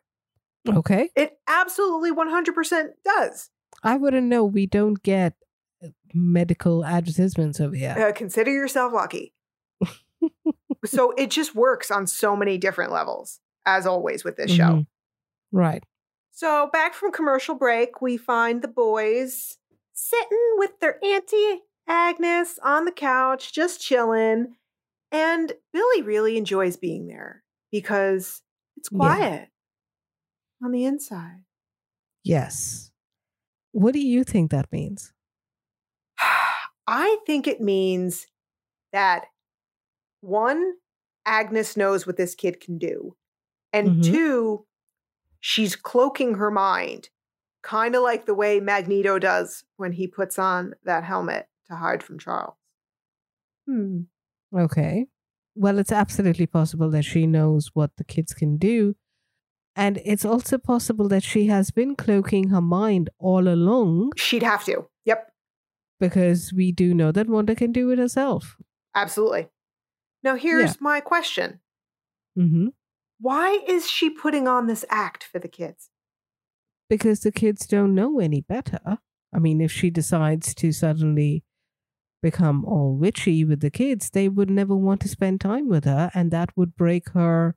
Okay. It absolutely 100% does. I wouldn't know. We don't get medical advertisements over here. Uh, consider yourself lucky. so it just works on so many different levels, as always with this show. Mhm. Right. So back from commercial break, we find the boys sitting with their auntie Agnes on the couch, just chilling. And Billy really enjoys being there because it's Yeah. quiet on the inside. Yes. What do you think that means? I think it means that one, Agnes knows what this kid can do. And Mhm. two, she's cloaking her mind, kind of like the way Magneto does when he puts on that helmet to hide from Charles. Hmm. Okay. Well, it's absolutely possible that she knows what the kids can do. And it's also possible that she has been cloaking her mind all along She'd have to. Yep, because we do know that Wanda can do it herself. absolutely. Now, here's my question hmm Why is she putting on this act for the kids? Because the kids don't know any better. I mean, if she decides to suddenly become all witchy with the kids, they would never want to spend time with her, and that would break her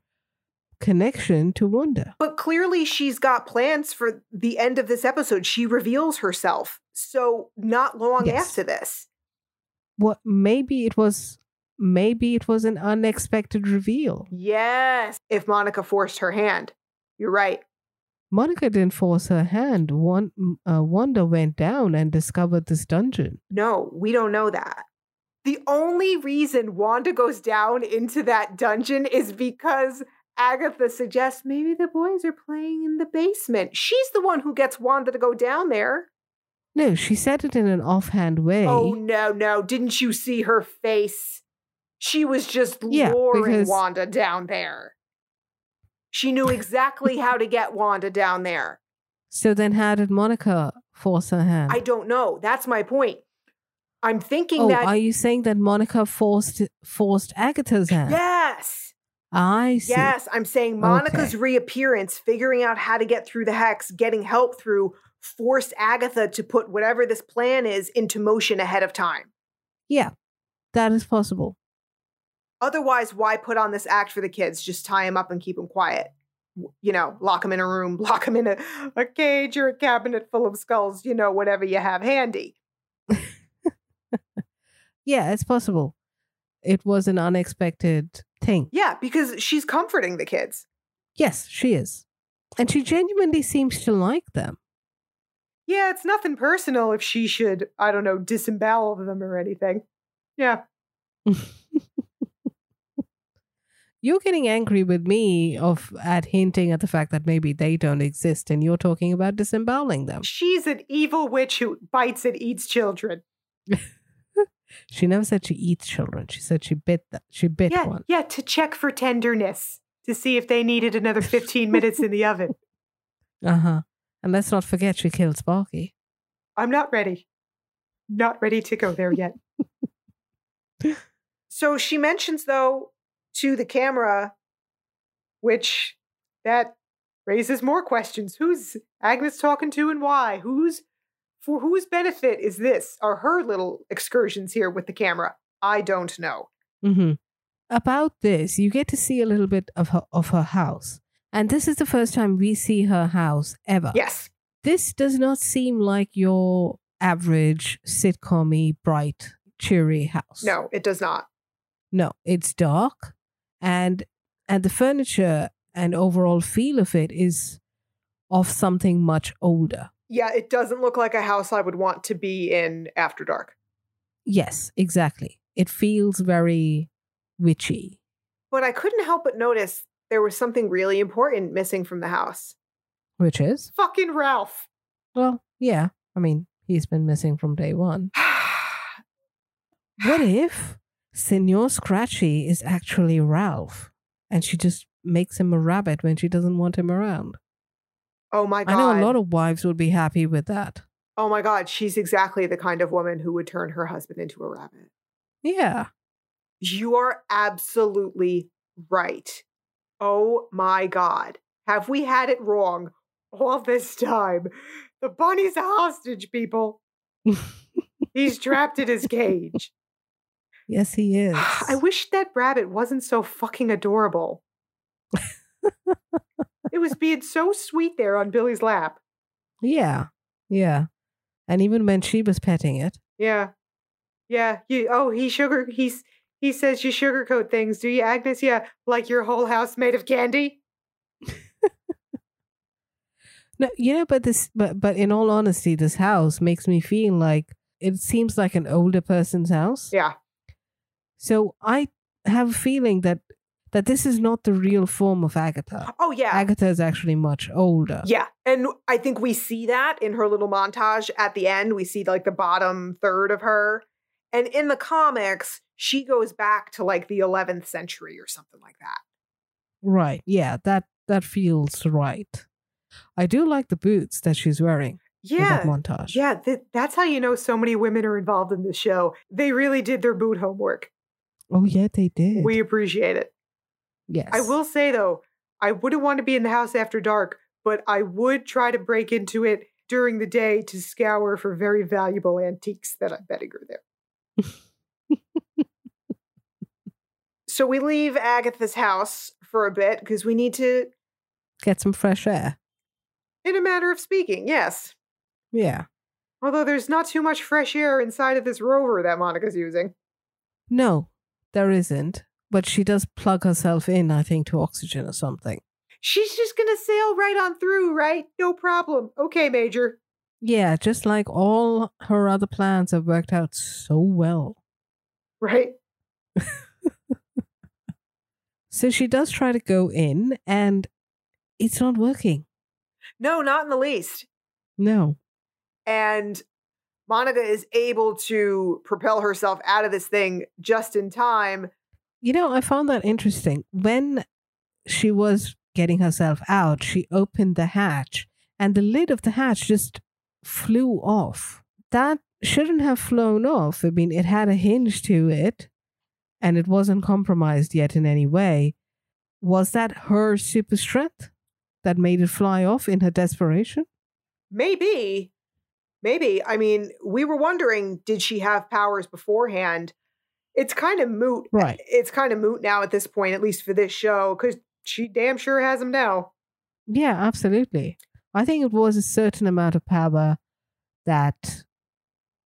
connection to Wanda. But clearly, she's got plans for the end of this episode. She reveals herself. So, not long Yes. after this. What maybe it was maybe it was an unexpected reveal. Yes. If Monica forced her hand. You're right. Monica didn't force her hand. One, uh, Wanda went down and discovered this dungeon. No, we don't know that. The only reason Wanda goes down into that dungeon is because Agatha suggests maybe the boys are playing in the basement. She's the one who gets Wanda to go down there. No, she said it in an offhand way. Oh, no, no. Didn't you see her face? She was just Yeah, luring because- Wanda down there. She knew exactly how to get Wanda down there. So then, how did Monica force her hand? I don't know. That's my point. I'm thinking oh, that. are you saying that Monica forced forced Agatha's hand? yes. I see. Yes, I'm saying Monica's Okay. reappearance, figuring out how to get through the hex, getting help through, forced Agatha to put whatever this plan is into motion ahead of time. Yeah, that is possible. Otherwise, why put on this act for the kids? Just tie them up and keep them quiet. You know, lock them in a room, lock them in a, a cage or a cabinet full of skulls, you know, whatever you have handy. Yeah, it's possible. It was an unexpected thing. Yeah, because she's comforting the kids. Yes, she is. And she genuinely seems to like them. Yeah, it's nothing personal if she should, I don't know, disembowel them or anything. Yeah. You're getting angry with me of at hinting at the fact that maybe they don't exist and you're talking about disemboweling them. She's an evil witch who bites and eats children. She never said she eats children. She said she bit that she bit yeah, one. yeah, to check for tenderness, to see if they needed another 15 minutes in the oven. Uh-huh. And let's not forget she killed Sparky. I'm not ready. Not ready to go there yet. so she mentions, though, to the camera, which that raises more questions. Who's Agnes talking to and why? Who's for whose benefit is this? Are her little excursions here with the camera? I don't know. hmm About this, you get to see a little bit of her of her house. And this is the first time we see her house ever. Yes. This does not seem like your average sitcom bright, cheery house. No, it does not. No, it's dark and and the furniture and overall feel of it is of something much older. Yeah, it doesn't look like a house I would want to be in after dark. Yes, exactly. It feels very witchy. But I couldn't help but notice there was something really important missing from the house. Which is? Fucking Ralph. Well, yeah. I mean, he's been missing from day one. What if Senor Scratchy is actually Ralph and she just makes him a rabbit when she doesn't want him around? oh my god. I know a lot of wives would be happy with that. oh my god, she's exactly the kind of woman who would turn her husband into a rabbit. Yeah. You are absolutely right. Oh my god. Have we had it wrong all this time? The bunny's a hostage, people. He's trapped in his cage. Yes, he ah, is. I wish that rabbit wasn't so fucking adorable. it was being so sweet there on Billy's lap. Yeah, yeah. And even when she was petting it, Yeah. Yeah. You oh he sugar he's he says you sugarcoat things, do you, Agnes? Yeah. Like your whole house made of candy? no, you know, but this, but but in all honesty, this house makes me feel like it seems like an older person's house. Yeah. So I have a feeling that that this is not the real form of Agatha. Oh yeah. Agatha is actually much older. Yeah. And I think we see that in her little montage at the end. We see like the bottom third of her. And in the comics, she goes back to like the 11th century or something like that. Right. Yeah, that that feels right. I do like the boots that she's wearing Yeah. montage. Yeah, th- that's how you know so many women are involved in this show. They really did their boot homework. Oh yeah, they did. We appreciate it. yes. I will say though, I wouldn't want to be in the house after dark, but I would try to break into it during the day to scour for very valuable antiques that I'm betting are there. so we leave Agatha's house for a bit because we need to, get some fresh air. in a matter of speaking, yes. Yeah. Although there's not too much fresh air inside of this rover that Monica's using. No, there isn't. But she does plug herself in, I think, to oxygen or something. She's just gonna sail right on through, right? No problem. Okay, Major. Yeah, just like all her other plans have worked out so well. Right? So she does try to go in and it's not working. No, not in the least. No. and Monica is able to propel herself out of this thing just in time. You know, I found that interesting. When she was getting herself out, she opened the hatch and the lid of the hatch just flew off. That shouldn't have flown off. I mean, it had a hinge to it and it wasn't compromised yet in any way. Was that her super strength that made it fly off in her desperation? Maybe, maybe. I mean, we were wondering did she have powers beforehand? It's kind of moot. Right. It's kind of moot now at this point, at least for this show, because she damn sure has them now. Yeah, absolutely. I think it was a certain amount of power that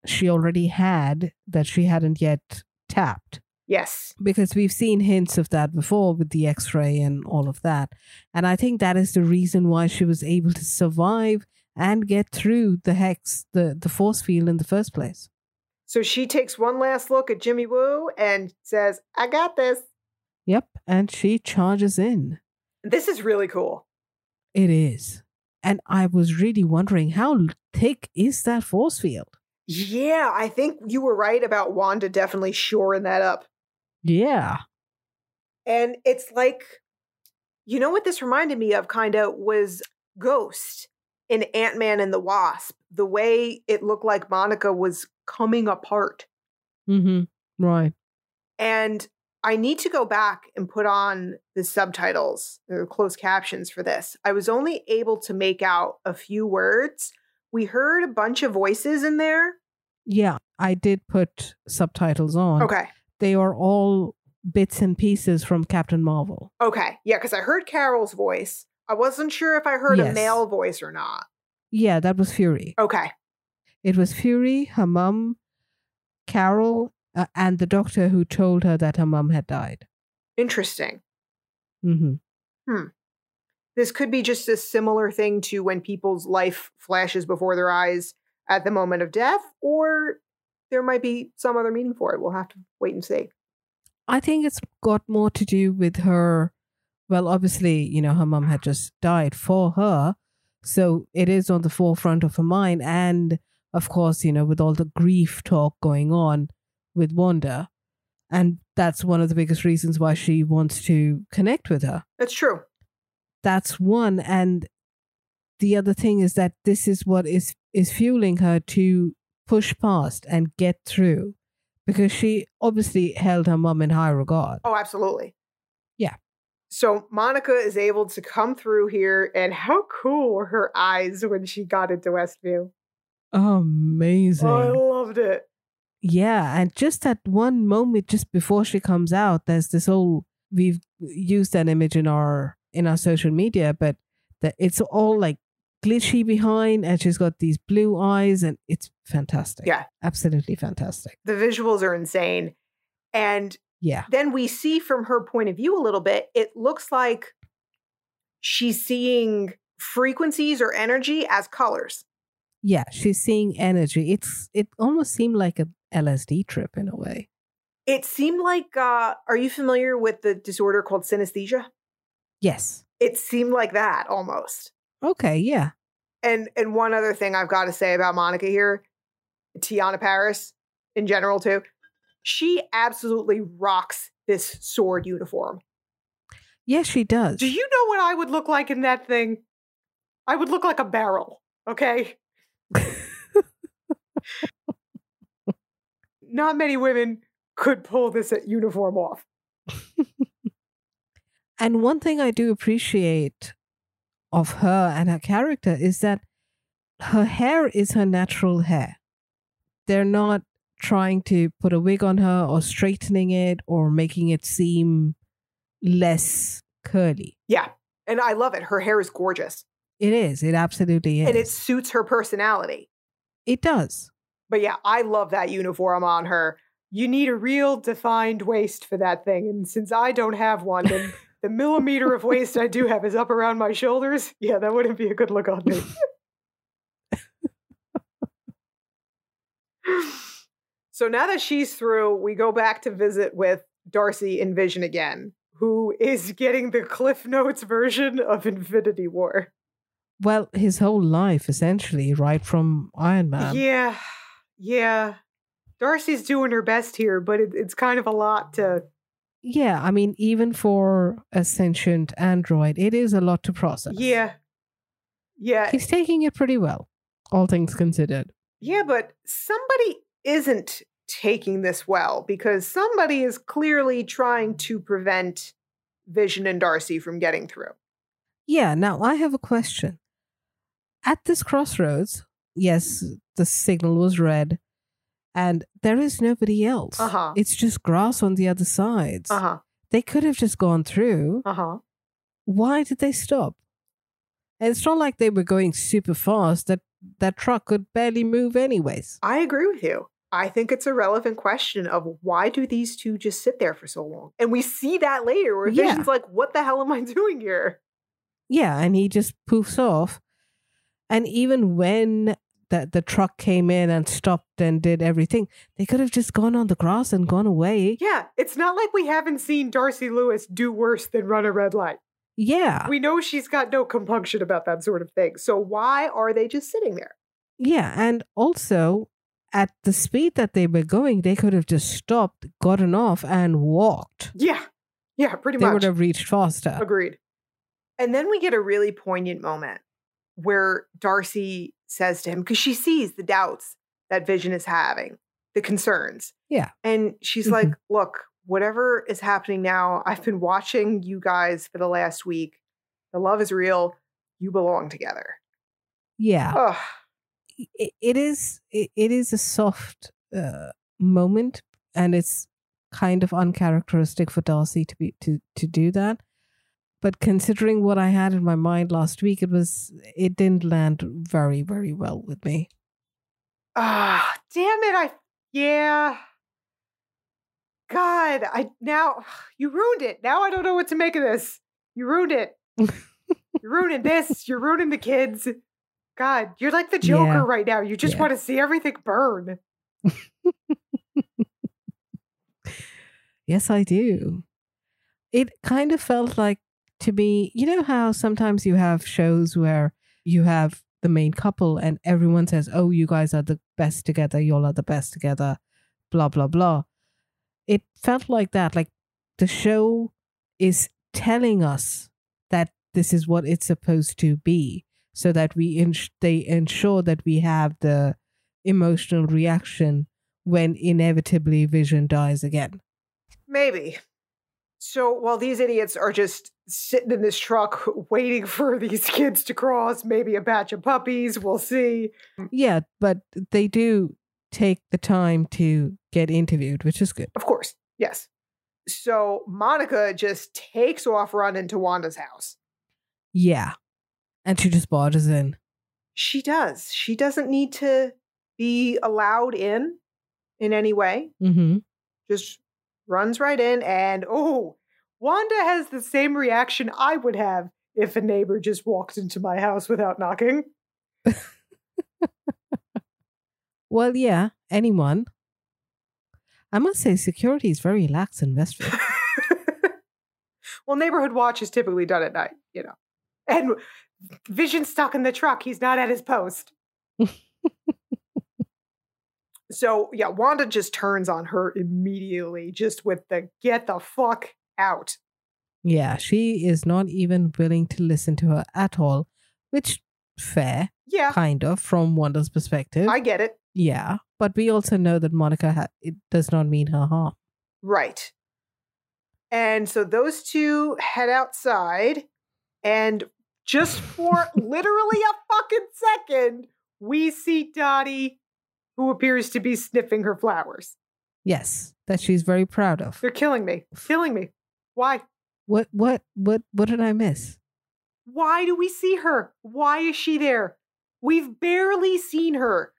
she already had that she hadn't yet tapped. Yes. Because we've seen hints of that before with the x ray and all of that. And I think that is the reason why she was able to survive and get through the hex, the, the force field in the first place. So she takes one last look at Jimmy Woo and says, I got this. Yep. And she charges in. This is really cool. It is. And I was really wondering how thick is that force field? Yeah, I think you were right about Wanda definitely shoring that up. Yeah. And it's like, you know what this reminded me of, kind of, was Ghost in Ant Man and the Wasp. The way it looked like Monica was coming apart. Mm-hmm. Right. And I need to go back and put on the subtitles, or closed captions for this. I was only able to make out a few words. We heard a bunch of voices in there. Yeah, I did put subtitles on. Okay. They are all bits and pieces from Captain Marvel. Okay. Yeah, because I heard Carol's voice. I wasn't sure if I heard a male voice or not. Yeah, that was Fury. Okay. It was Fury, her mum, Carol, uh, and the doctor who told her that her mum had died. Interesting. Mm-hmm. Hmm. This could be just a similar thing to when people's life flashes before their eyes at the moment of death, or there might be some other meaning for it. We'll have to wait and see. I think it's got more to do with her. Well, obviously, you know, her mum had just died for her. So it is on the forefront of her mind. And of course, you know, with all the grief talk going on with Wanda. And that's one of the biggest reasons why she wants to connect with her. That's true. That's one. And the other thing is that this is what is is fueling her to push past and get through because she obviously held her mum in high regard. Oh, absolutely. So Monica is able to come through here, and how cool were her eyes when she got into Westview? Amazing. Oh, I loved it. Yeah, and just at one moment just before she comes out, there's this whole we've used that image in our in our social media, but that it's all like glitchy behind and she's got these blue eyes and it's fantastic. Yeah. Absolutely fantastic. The visuals are insane. And Yeah. then we see from her point of view a little bit, it looks like she's seeing frequencies or energy as colors. Yeah, she's seeing energy. It's it almost seemed like a LSD trip in a way. It seemed like uh are you familiar with the disorder called synesthesia? Yes. It seemed like that almost. Okay, yeah. And and one other thing I've got to say about Monica here, Teyonah Parris in general too. She absolutely rocks this sword uniform. Yes, she does. Do you know what I would look like in that thing? I would look like a barrel, okay? Not many women could pull this uh, uniform off. And one thing I do appreciate of her and her character is that her hair is her natural hair. They're not trying to put a wig on her or straightening it or making it seem less curly. Yeah. And I love it. Her hair is gorgeous. It is. It absolutely is. And it suits her personality. it does. But yeah, I love that uniform on her. You need a real defined waist for that thing. And since I don't have one, then the millimeter of waist I do have is up around my shoulders. Yeah, that wouldn't be a good look on me. so now that she's through, we go back to visit with Darcy in Vision again, who is getting the Cliff Notes version of Infinity War. Well, his whole life, essentially, right from Iron Man. yeah, yeah. Darcy's doing her best here, but it, it's kind of a lot to. Yeah, I mean, even for a sentient android, it is a lot to process. Yeah, yeah, He's taking it pretty well, all things considered. yeah. But somebody isn't taking this well because somebody is clearly trying to prevent Vision and Darcy from getting through. Yeah, now I have a question. At this crossroads, yes, the signal was red, and there is nobody else. Uh-huh. It's just grass on the other sides. Uh huh. They could have just gone through. Uh huh. Why did they stop? And it's not like they were going super fast. That that truck could barely move anyways. I agree with you. I think it's a relevant question of why do these two just sit there for so long? And we see that later where Yeah. Vision's like, what the hell am I doing here? Yeah, and he just poofs off. And even when the, the truck came in and stopped and did everything, they could have just gone on the grass and gone away. Yeah, it's not like we haven't seen Darcy Lewis do worse than run a red light. Yeah. We know she's got no compunction about that sort of thing. So why are they just sitting there? Yeah. And also, at the speed that they were going, they could have just stopped, gotten off, and walked. Yeah. Yeah, pretty They much. They would have reached faster. Agreed. And then we get a really poignant moment where Darcy says to him, because she sees the doubts that Vision is having, the concerns. Yeah. And she's Mhm. like, look, whatever is happening now, I've been watching you guys for the last week. The love is real. You belong together. Yeah. Ugh. It, it is it, it is a soft uh, moment and it's kind of uncharacteristic for Darcy to be to to do that but considering what I had in my mind last week it was it didn't land very very well with me Ah, damn it. I, yeah. God, I now, you ruined it. Now I don't know what to make of this. You ruined it. You're ruining this. You're ruining the kids. God, you're like the Joker Yeah. right now. You just Yeah. want to see everything burn. yes I do it kind of felt like to me you know how sometimes you have shows where you have the main couple and everyone says oh you guys are the best together y'all are the best together blah blah blah it felt like that like the show is telling us that this is what it's supposed to be so that we ins- they ensure that we have the emotional reaction when inevitably vision dies again Maybe. So while these idiots are just sitting in this truck waiting for these kids to cross, maybe a batch of puppies, we'll see. yeah but they do take the time to get interviewed, which is good. Of course, yes. So Monica just takes off running to Wanda's house. Yeah. And she just barges in. She does. She doesn't need to be allowed in in any way. Mm-hmm. Just runs right in. And oh, Wanda has the same reaction I would have if a neighbor just walked into my house without knocking. Well, yeah, anyone. I must say, security is very lax in Westfield. well, neighborhood watch is typically done at night, you know. And Vision's stuck in the truck. He's not at his post. so, yeah, Wanda just turns on her immediately, just with the get the fuck out. Yeah, she is not even willing to listen to her at all, which fair, Yeah, kind of, from Wanda's perspective. I get it. yeah, but we also know that Monica ha- it does not mean her harm. Right. And so those two head outside, and just for literally a fucking second, we see Dottie, who appears to be sniffing her flowers. Yes, that she's very proud of. They're killing me. Killing me. Why? What what what what did I miss? Why do we see her? Why is she there? We've barely seen her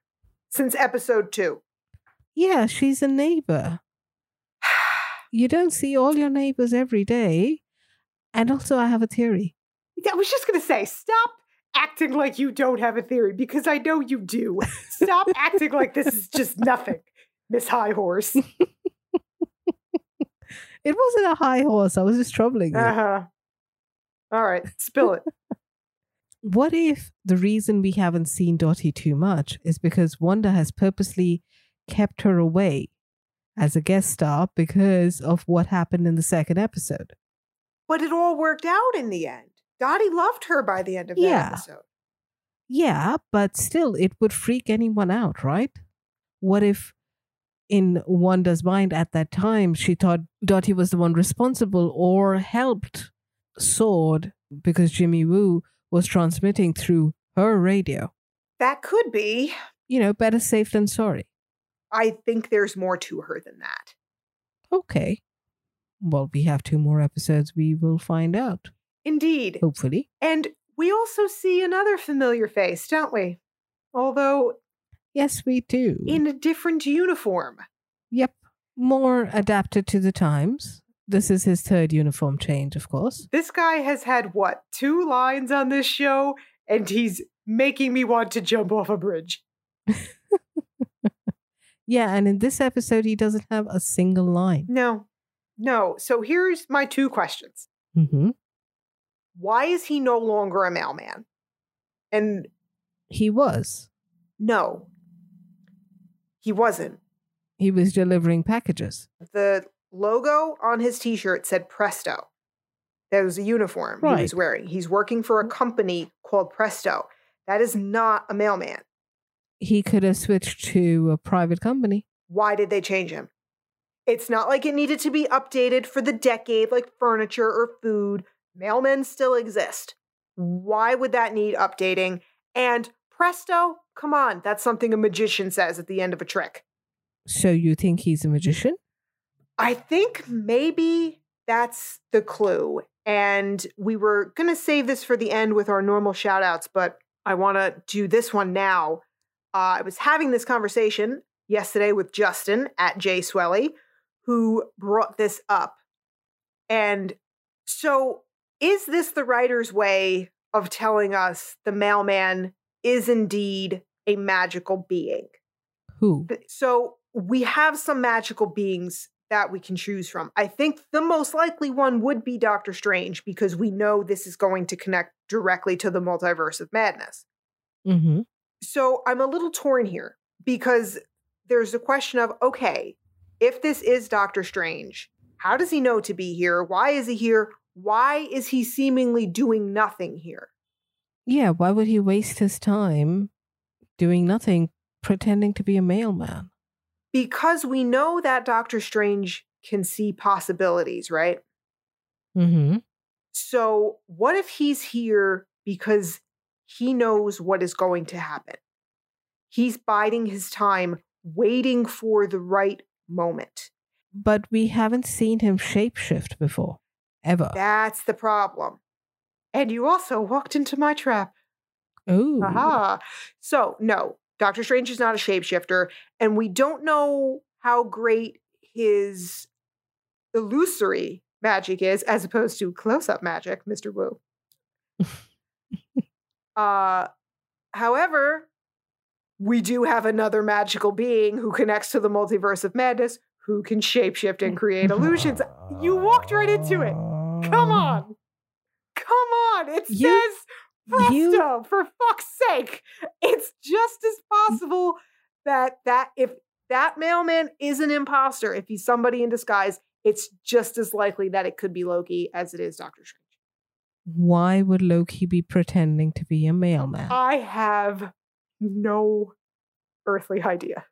since episode two. Yeah, she's a neighbor. You don't see all your neighbors every day. And also I have a theory. I was just going to say, stop acting like you don't have a theory because I know you do. Stop acting like this is just nothing, Miss High Horse. It wasn't a high horse. I was just troubling you. Uh huh. All right, spill it. what if the reason we haven't seen Dottie too much is because Wanda has purposely kept her away as a guest star because of what happened in the second episode? But it all worked out in the end. Dottie loved her by the end of that Yeah. episode. Yeah, but still, it would freak anyone out, right? What if, in Wanda's mind at that time, she thought Dottie was the one responsible or helped Sword because Jimmy Woo was transmitting through her radio? That could be. You know, better safe than sorry. I think there's more to her than that. Okay. Well, we have two more episodes. We will find out, Indeed. hopefully. And we also see another familiar face, don't we? Although Yes, we do. in a different uniform. yep. More adapted to the times. This is his third uniform change, of course. This guy has had what, two lines on this show, and he's making me want to jump off a bridge. Yeah, and in this episode, he doesn't have a single line. No, no. So here's my two questions hmm Why is he no longer a mailman? And He was. no, he wasn't. He was delivering packages. The logo on his t shirt said Presto. That was a uniform he was wearing. He's working for a mm. company called Presto. That is not a mailman. He could have switched to a private company. Why did they change him? It's not like it needed to be updated for the decade like furniture or food. Mailmen still exist. Why would that need updating? And presto, come on, that's something a magician says at the end of a trick. So you think he's a magician? I think maybe that's the clue. And we were going to save this for the end with our normal shout outs, but I want to do this one now. Uh, I was having this conversation yesterday with Justin at J Swelly, who brought this up. And so, is this the writer's way of telling us the mailman is indeed a magical being? Who? So we have some magical beings that we can choose from. I think the most likely one would be Doctor Strange because we know this is going to connect directly to the multiverse of madness. Mm-hmm. So I'm a little torn here because there's a question of okay, if this is Doctor Strange, how does he know to be here? Why is he here? Why is he seemingly doing nothing here? Yeah, why would he waste his time doing nothing, pretending to be a mailman? Because we know that Doctor Strange can see possibilities, right? Mm-hmm. So, what if he's here because he knows what is going to happen? He's biding his time waiting for the right moment. But we haven't seen him shapeshift before, ever. That's the problem. And you also walked into my trap. Oh, Aha. So, no, Doctor Strange is not a shapeshifter, and we don't know how great his illusory magic is as opposed to close up magic, Mr. Wu. uh, however, we do have another magical being who connects to the multiverse of madness who can shapeshift and create illusions. You walked right into it. Come oh. on. Come on. It You- says presto, you- for fuck's sake. It's just as possible that that if that mailman is an imposter, if he's somebody in disguise, it's just as likely that it could be Loki as it is Doctor Strange. Why would Loki be pretending to be a um, mailman? I have no earthly idea.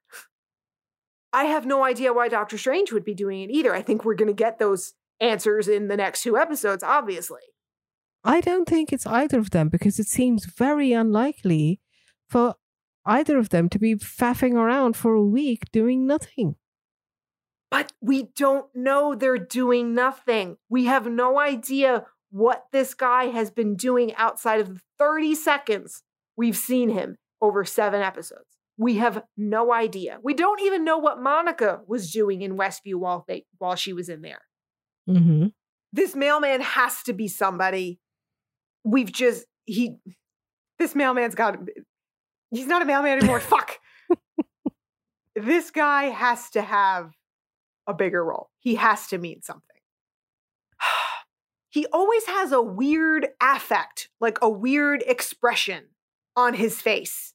I have no idea why Doctor Strange would be doing it either. I think we're going to get those answers in the next two episodes, obviously. I don't think it's either of them because it seems very unlikely for either of them to be faffing around for a week doing nothing. But we don't know they're doing nothing. We have no idea what this guy has been doing outside of the 30 seconds we've seen him over seven episodes. We have no idea. We don't even know what Monica was doing in Westview while they while she was in there. Mm-hmm. This mailman has to be somebody. We've just he this mailman's got he's not a mailman anymore. Fuck. this guy has to have a bigger role. He has to mean something. he always has a weird affect, like a weird expression on his face.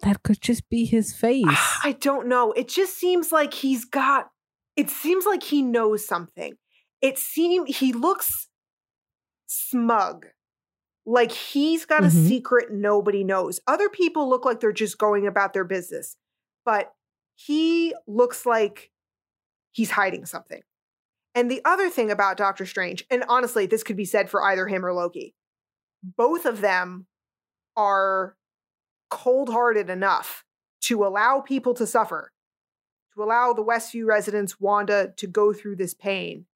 That could just be his face. I don't know. It just seems like he's got it seems like he knows something. It seem he looks smug. Like he's got a Mhm. secret nobody knows. Other people look like they're just going about their business. But he looks like he's hiding something. And the other thing about Doctor Strange, and honestly, this could be said for either him or Loki, both of them are cold hearted enough to allow people to suffer, to allow the Westview residents, Wanda, to go through this pain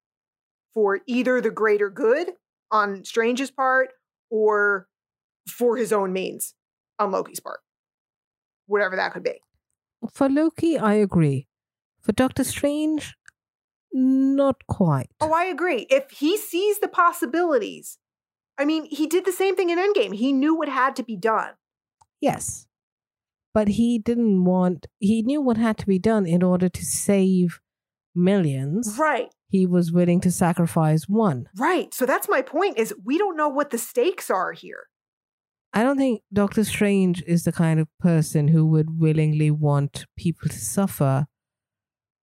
for either the greater good on Strange's part or for his own means on Loki's part. Whatever that could be. For Loki, I agree. For Doctor Strange, not quite. Oh, I agree. If he sees the possibilities, I mean, he did the same thing in Endgame. He knew what had to be done. Yes. But he didn't want, he knew what had to be done in order to save millions. Right. He was willing to sacrifice one. Right. So that's my point is we don't know what the stakes are here. I don't think Doctor Strange is the kind of person who would willingly want people to suffer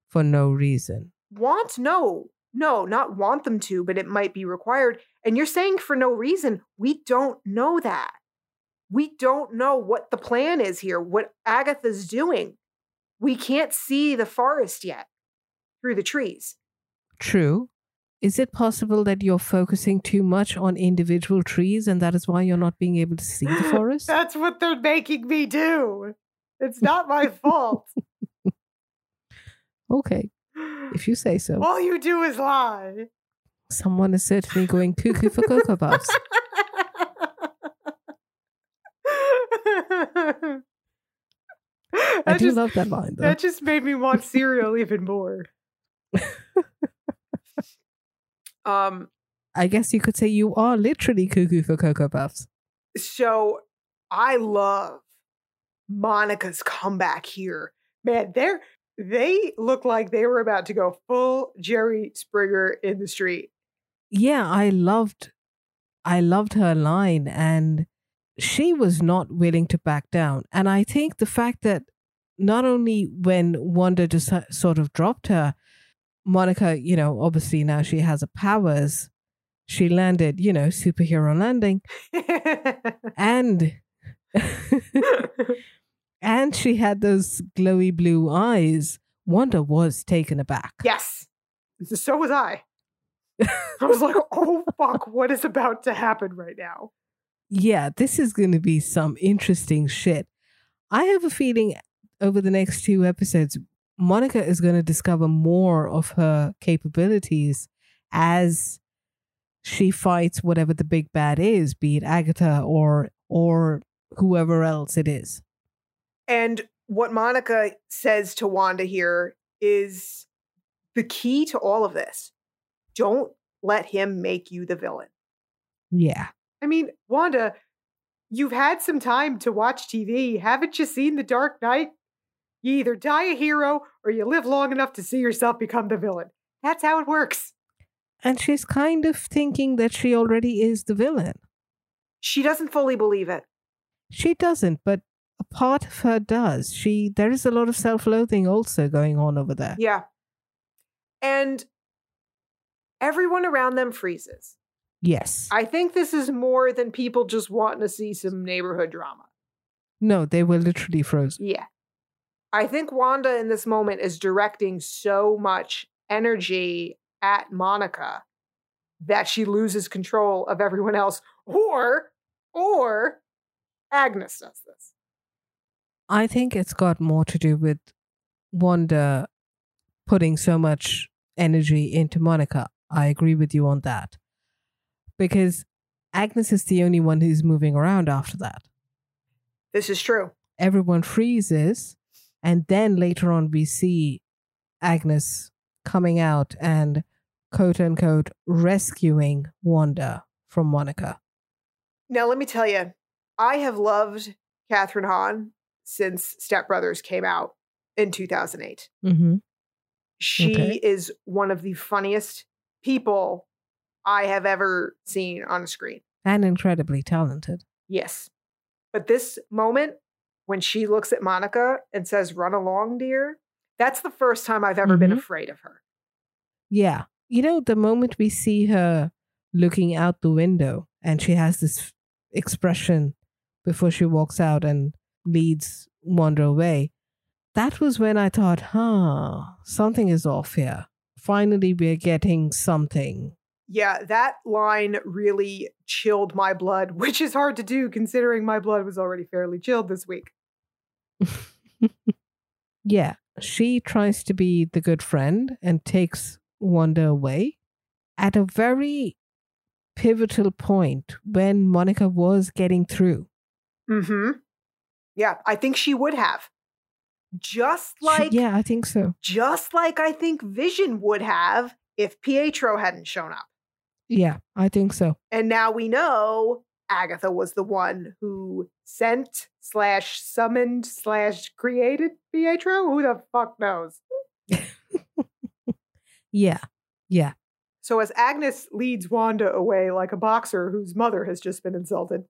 for no reason. Want? No. No, not want them to, but it might be required. And you're saying for no reason. We don't know that. We don't know what the plan is here, what Agatha's doing. We can't see the forest yet through the trees. True. Is it possible that you're focusing too much on individual trees and that is why you're not being able to see the forest? That's what they're making me do. It's not my fault. okay, if you say so. All you do is lie. Someone is certainly going cuckoo for Cocoa Puffs. I do just, love that line though. that just made me want cereal even more. Um I guess you could say you are literally cuckoo for Cocoa Puffs. so I love Monica's comeback here. Man, they're they look like they were about to go full Jerry Springer in the street. Yeah, I loved I loved her line and she was not willing to back down. And I think the fact that not only when Wanda just sort of dropped her, Monica, you know, obviously now she has her powers. She landed, you know, superhero landing and and she had those glowy blue eyes. Wanda was taken aback. yes. So was I. I was like, oh fuck, what is about to happen right now? Yeah, this is going to be some interesting shit. I have a feeling over the next two episodes, Monica is going to discover more of her capabilities as she fights whatever the big bad is, be it Agatha or or whoever else it is. And what Monica says to Wanda here is the key to all of this. Don't let him make you the villain. Yeah. I mean, Wanda, you've had some time to watch TV. Haven't you seen The Dark Knight? You either die a hero or you live long enough to see yourself become the villain. That's how it works. And she's kind of thinking that she already is the villain. She doesn't fully believe it. She doesn't, but a part of her does. She there is a lot of self-loathing also going on over there. Yeah. And everyone around them freezes. Yes. I think this is more than people just wanting to see some neighborhood drama. No, they were literally frozen. Yeah. I think Wanda in this moment is directing so much energy at Monica that she loses control of everyone else or or Agnes does this. I think it's got more to do with Wanda putting so much energy into Monica. I agree with you on that. Because Agnes is the only one who's moving around after that. This is true. Everyone freezes, and then later on, we see Agnes coming out and quote unquote rescuing Wanda from Monica. Now, let me tell you, I have loved Kathryn Hahn since Step Brothers came out in 2008. Mm-hmm. She Okay. is one of the funniest people I have ever seen on a screen. And incredibly talented. Yes. But this moment when she looks at Monica and says, Run along, dear, that's the first time I've ever been Mhm. afraid of her. Yeah. You know, the moment we see her looking out the window and she has this expression before she walks out and leads Wanda away, that was when I thought, huh, something is off here. Finally, we're getting something. Yeah, that line really chilled my blood, which is hard to do considering my blood was already fairly chilled this week. Yeah. She tries to be the good friend and takes Wanda away at a very pivotal point when Monica was getting through. Mm-hmm. Yeah, I think she would have. Just She- like yeah, I think so. just like I think Vision would have if Pietro hadn't shown up. Yeah, I think so. And now we know Agatha was the one who sent slash summoned slash created Pietro. Who the fuck knows? Yeah, yeah. So as Agnes leads Wanda away like a boxer whose mother has just been insulted,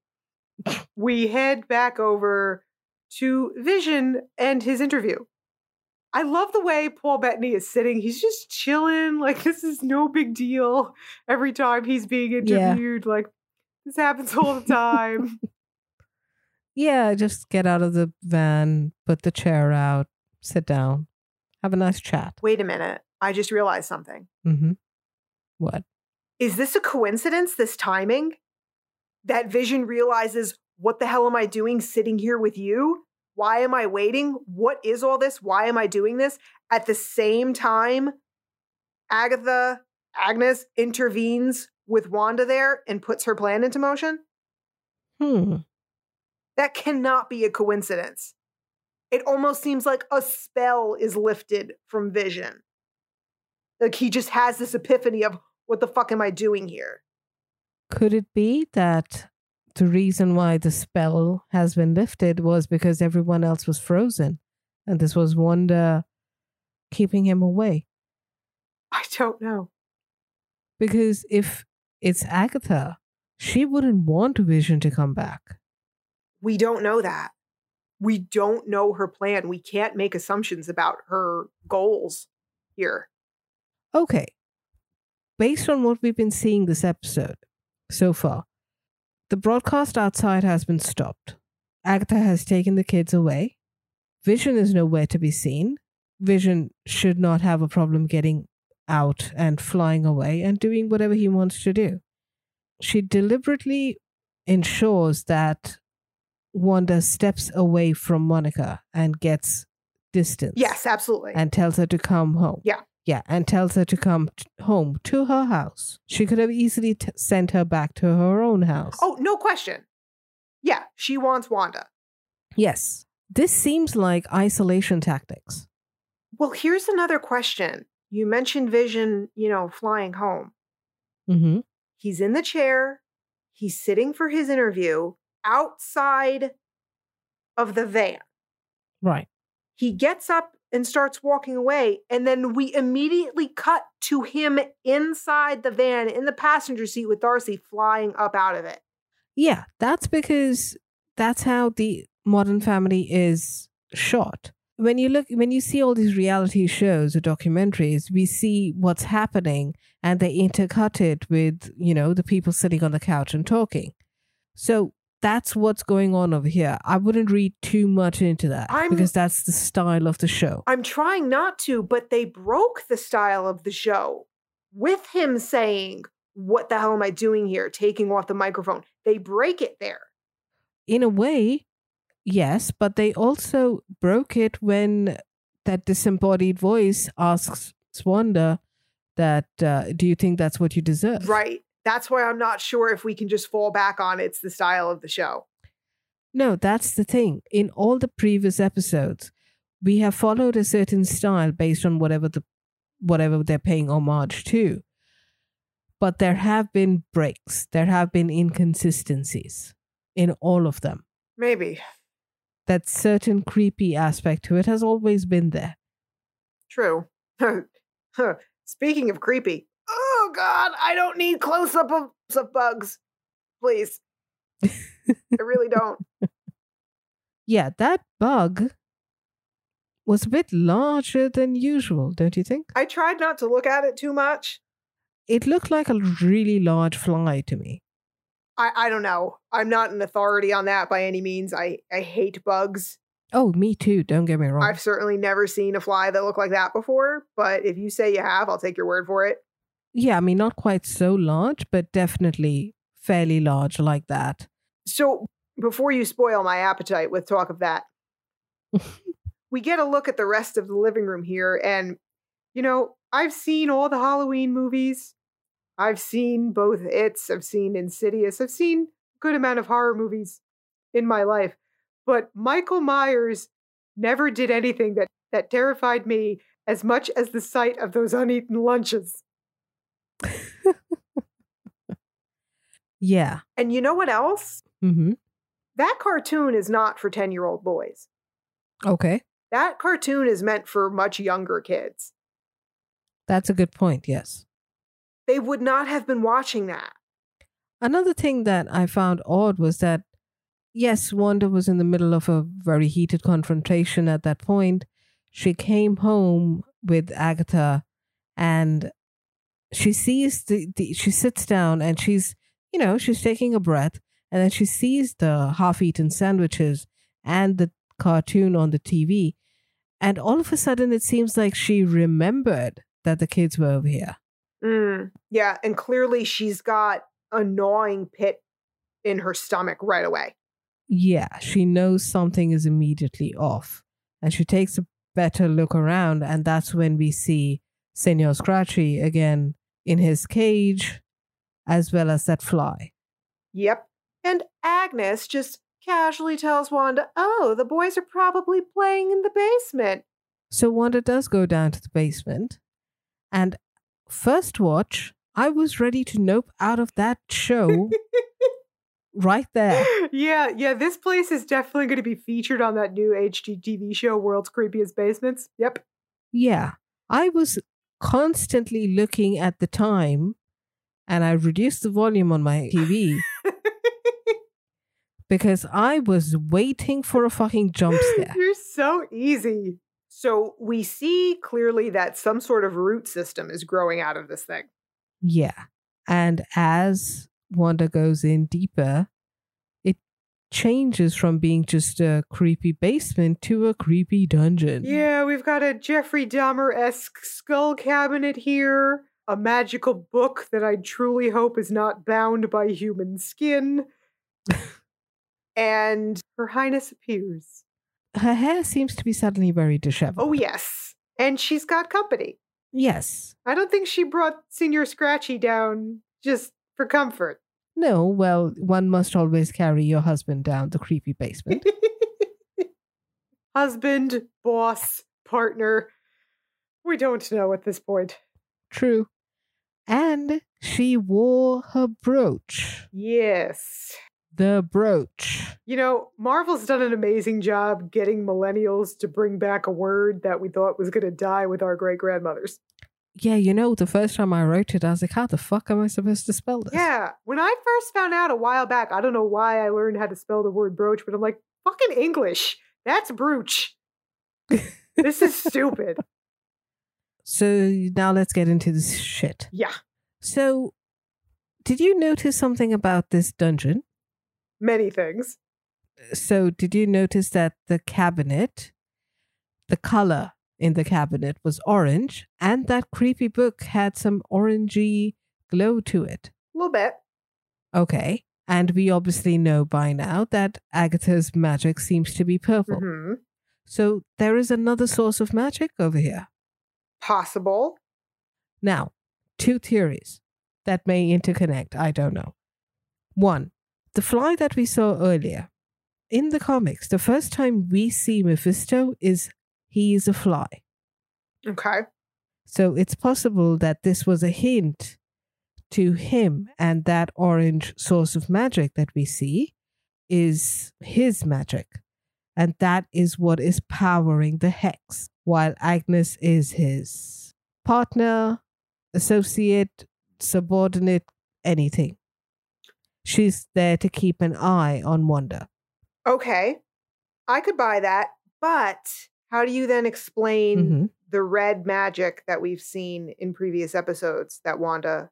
we head back over to Vision and his interview. I love the way Paul Bettany is sitting. He's just chilling, like this is no big deal. Every time he's being Yeah. interviewed, like this happens all the time. Yeah, just get out of the van, put the chair out, sit down, have a nice chat. Wait a minute. I just realized something. Mm-hmm. What? Is this a coincidence, this timing? That Vision realizes, what the hell am I doing sitting here with you? Why am I waiting? What is all this? Why am I doing this? At the same time, Agatha, Agnes intervenes with Wanda there and puts her plan into motion? Hmm. That cannot be a coincidence. It almost seems like a spell is lifted from Vision. Like he just has this epiphany of, what the fuck am I doing here? Could it be that the reason why the spell has been lifted was because everyone else was frozen and this was Wanda keeping him away? I don't know. Because if it's Agatha, she wouldn't want Vision to come back. We don't know that. We don't know her plan. We can't make assumptions about her goals here. Okay. Based on what we've been seeing this episode so far, the broadcast outside has been stopped. Agatha has taken the kids away. Vision is nowhere to be seen. Vision should not have a problem getting out and flying away and doing whatever he wants to do. She deliberately ensures that Wanda steps away from Monica and gets distance. Yes, absolutely. And tells her to come home. Yeah. Yeah, and tells her to come t- home to her house. She could have easily t- sent her back to her own house. oh, no question. Yeah, she wants Wanda. Yes. This seems like isolation tactics. Well, here's another question. You mentioned Vision, you know, flying home. Mm-hmm. He's in the chair. He's sitting for his interview outside of the van. Right. He gets up and starts walking away. And then we immediately cut to him inside the van in the passenger seat with Darcy flying up out of it. Yeah, that's because that's how the modern family is shot. When you look when you see all these reality shows or documentaries, we see what's happening and they intercut it with, you know, the people sitting on the couch and talking. So that's what's going on over here. I wouldn't read too much into that I'm- because that's the style of the show. I'm trying not to, but they broke the style of the show with him saying, What the hell am I doing here? Taking off the microphone. They break it there. in a way, yes, but they also broke it when that disembodied voice asks Wanda that, uh, do you think that's what you deserve? Right. That's why I'm not sure if we can just fall back on it's the style of the show. No, that's the thing. In all the previous episodes, we have followed a certain style based on whatever the whatever they're paying homage to. But there have been breaks. There have been inconsistencies in all of them. Maybe. That certain creepy aspect to it has always been there. True. Speaking of creepy, oh God, I don't need close up of, of bugs. Please. I really don't. Yeah, that bug was a bit larger than usual, don't you think? I tried not to look at it too much. It looked like a really large fly to me. I, I don't know. I'm not an authority on that by any means. I, I hate bugs. Oh, me too. Don't get me wrong. I've certainly never seen a fly that looked like that before, but if you say you have, I'll take your word for it. Yeah, I mean, not quite so large, but definitely fairly large like that. So, before you spoil my appetite with talk of that, we get a look at the rest of the living room here. And, you know, I've seen all the Halloween movies. I've seen both It's, I've seen Insidious, I've seen a good amount of horror movies in my life. But Michael Myers never did anything that, that terrified me as much as the sight of those uneaten lunches. Yeah. And you know what else? Mm-hmm. That cartoon is not for 10 year old boys. Okay. That cartoon is meant for much younger kids. That's a good point. Yes. They would not have been watching that. Another thing that I found odd was that, yes, Wanda was in the middle of a very heated confrontation at that point. She came home with Agatha and she sees the, the she sits down and she's, you know, she's taking a breath and then she sees the half eaten sandwiches and the cartoon on the TV. And all of a sudden, it seems like she remembered that the kids were over here. Mm, yeah, and clearly she's got a gnawing pit in her stomach right away. Yeah, she knows something is immediately off. And she takes a better look around, and that's when we see Senor Scratchy again in his cage, as well as that fly. Yep. And Agnes just casually tells Wanda, oh, the boys are probably playing in the basement. So Wanda does go down to the basement, and first watch, I was ready to nope out of that show right there. yeah, yeah, this place is definitely going to be featured on that new HGTV show, World's Creepiest Basements. Yep. Yeah, I was constantly looking at the time, and I reduced the volume on my TV because I was waiting for a fucking jump scare. You're so easy. So we see clearly that some sort of root system is growing out of this thing. Yeah. And as Wanda goes in deeper, it changes from being just a creepy basement to a creepy dungeon. Yeah, we've got a Jeffrey Dahmer esque skull cabinet here, a magical book that I truly hope is not bound by human skin. and Her Highness appears. Her hair seems to be suddenly very disheveled. Oh, yes. And she's got company. yes. I don't think she brought Senor Scratchy down just for comfort. No, well, one must always carry your husband down the creepy basement. Husband, boss, partner. We don't know at this point. True. And she wore her brooch. Yes. The brooch. You know, Marvel's done an amazing job getting millennials to bring back a word that we thought was going to die with our great grandmothers. Yeah, you know, the first time I wrote it, I was like, how the fuck am I supposed to spell this? Yeah. When I first found out a while back, I don't know why I learned how to spell the word brooch, but I'm like, fucking English. That's brooch. this is stupid. So now let's get into this shit. Yeah. So, did you notice something about this dungeon? Many things. So, did you notice that the cabinet, the color in the cabinet was orange, and that creepy book had some orangey glow to it? A little bit. Okay. And we obviously know by now that Agatha's magic seems to be purple. hmm So, there is another source of magic over here. Possible. Now, two theories that may interconnect. I don't know. One, the fly that we saw earlier in the comics, the first time we see Mephisto is he is a fly. Okay. So it's possible that this was a hint to him, and that orange source of magic that we see is his magic. And that is what is powering the hex, while Agnes is his partner, associate, subordinate, anything. She's there to keep an eye on Wanda. Okay. I could buy that. But how do you then explain Mhm. the red magic that we've seen in previous episodes that Wanda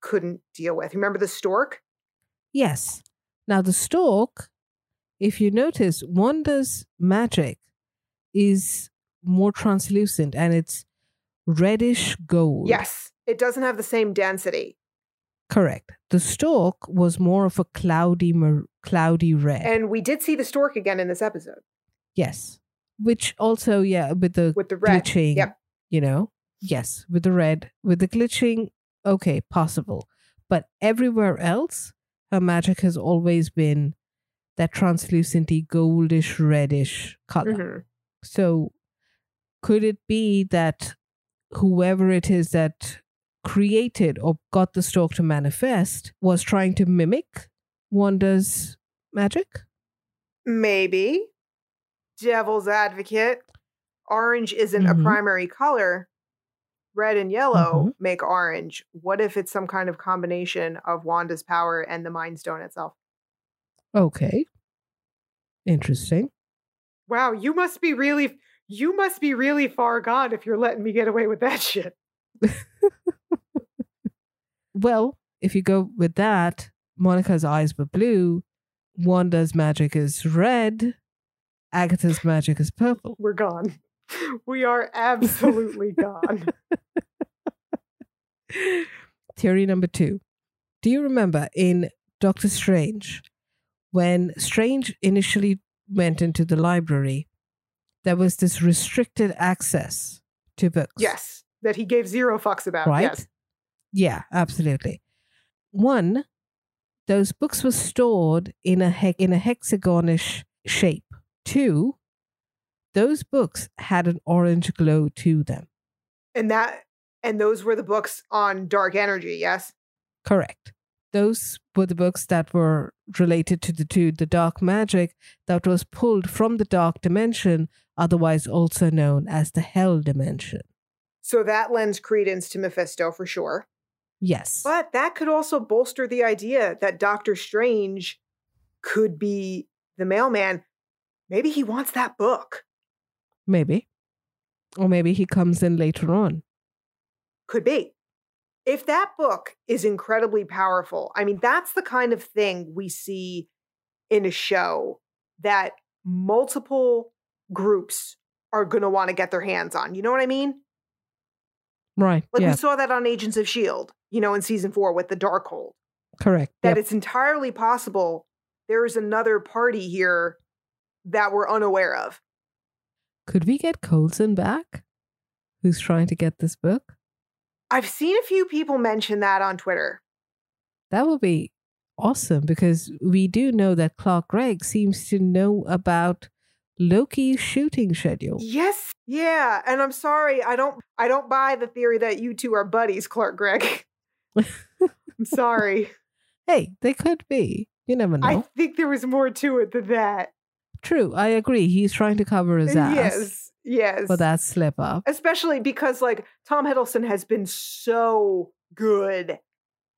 couldn't deal with? Remember the stork? Yes. Now, the stork, if you notice, Wanda's magic is more translucent and it's reddish gold. Yes. It doesn't have the same density. Correct. The stork was more of a cloudy, mar- cloudy red. And we did see the stork again in this episode yes. Which also, yeah, with the with the red. glitching, Yep. you know, yes, with the red, with the glitching, okay, possible. But everywhere else, her magic has always been that translucenty, goldish, reddish color. Mhm. So, could it be that whoever it is that created or got the stork to manifest was trying to mimic Wanda's magic? Maybe. Devil's advocate. Orange isn't a Mhm. primary color. Red and yellow Mhm. make orange. What if it's some kind of combination of Wanda's power and the Mind Stone itself? Okay. Interesting. Wow, you must be really you must be really far gone if you're letting me get away with that shit. Well, if you go with that, Monica's eyes were blue, Wanda's magic is red, Agatha's magic is purple. We're gone. We are absolutely gone. Theory number two. Do you remember in Doctor Strange, when Strange initially went into the library, there was this restricted access to books? Yes, that he gave zero fucks about. Right? Yes. Yeah, absolutely. One, those books were stored in a he- in a hexagonish shape. Two, those books had an orange glow to them. And that and those were the books on dark energy, yes? Correct. Those were the books that were related to the to the dark magic that was pulled from the dark dimension, otherwise also known as the hell dimension. So that lends credence to Mephisto for sure. Yes. But that could also bolster the idea that Doctor Strange could be the mailman. Maybe he wants that book. Maybe. Or maybe he comes in later on. Could be. If that book is incredibly powerful, I mean, that's the kind of thing we see in a show that multiple groups are going to want to get their hands on. You know what I mean? Right. Like yeah. we saw that on Agents of S.H.I.E.L.D., you know, in season four with the dark Darkhold. Correct. that yep. it's entirely possible there is another party here that we're unaware of. Could we get Coulson back? Who's trying to get this book? I've seen a few people mention that on Twitter. That would be awesome because we do know that Clark Gregg seems to know about Loki's shooting schedule. Yes. Yeah. And I'm sorry, I don't I don't buy the theory that you two are buddies, Clark Gregg. I'm sorry. Hey, they could be. You never know. I think there was more to it than that. True, I agree. He's trying to cover his ass. Yes. Yes. For that slip up. Especially because like Tom Hiddleston has been so good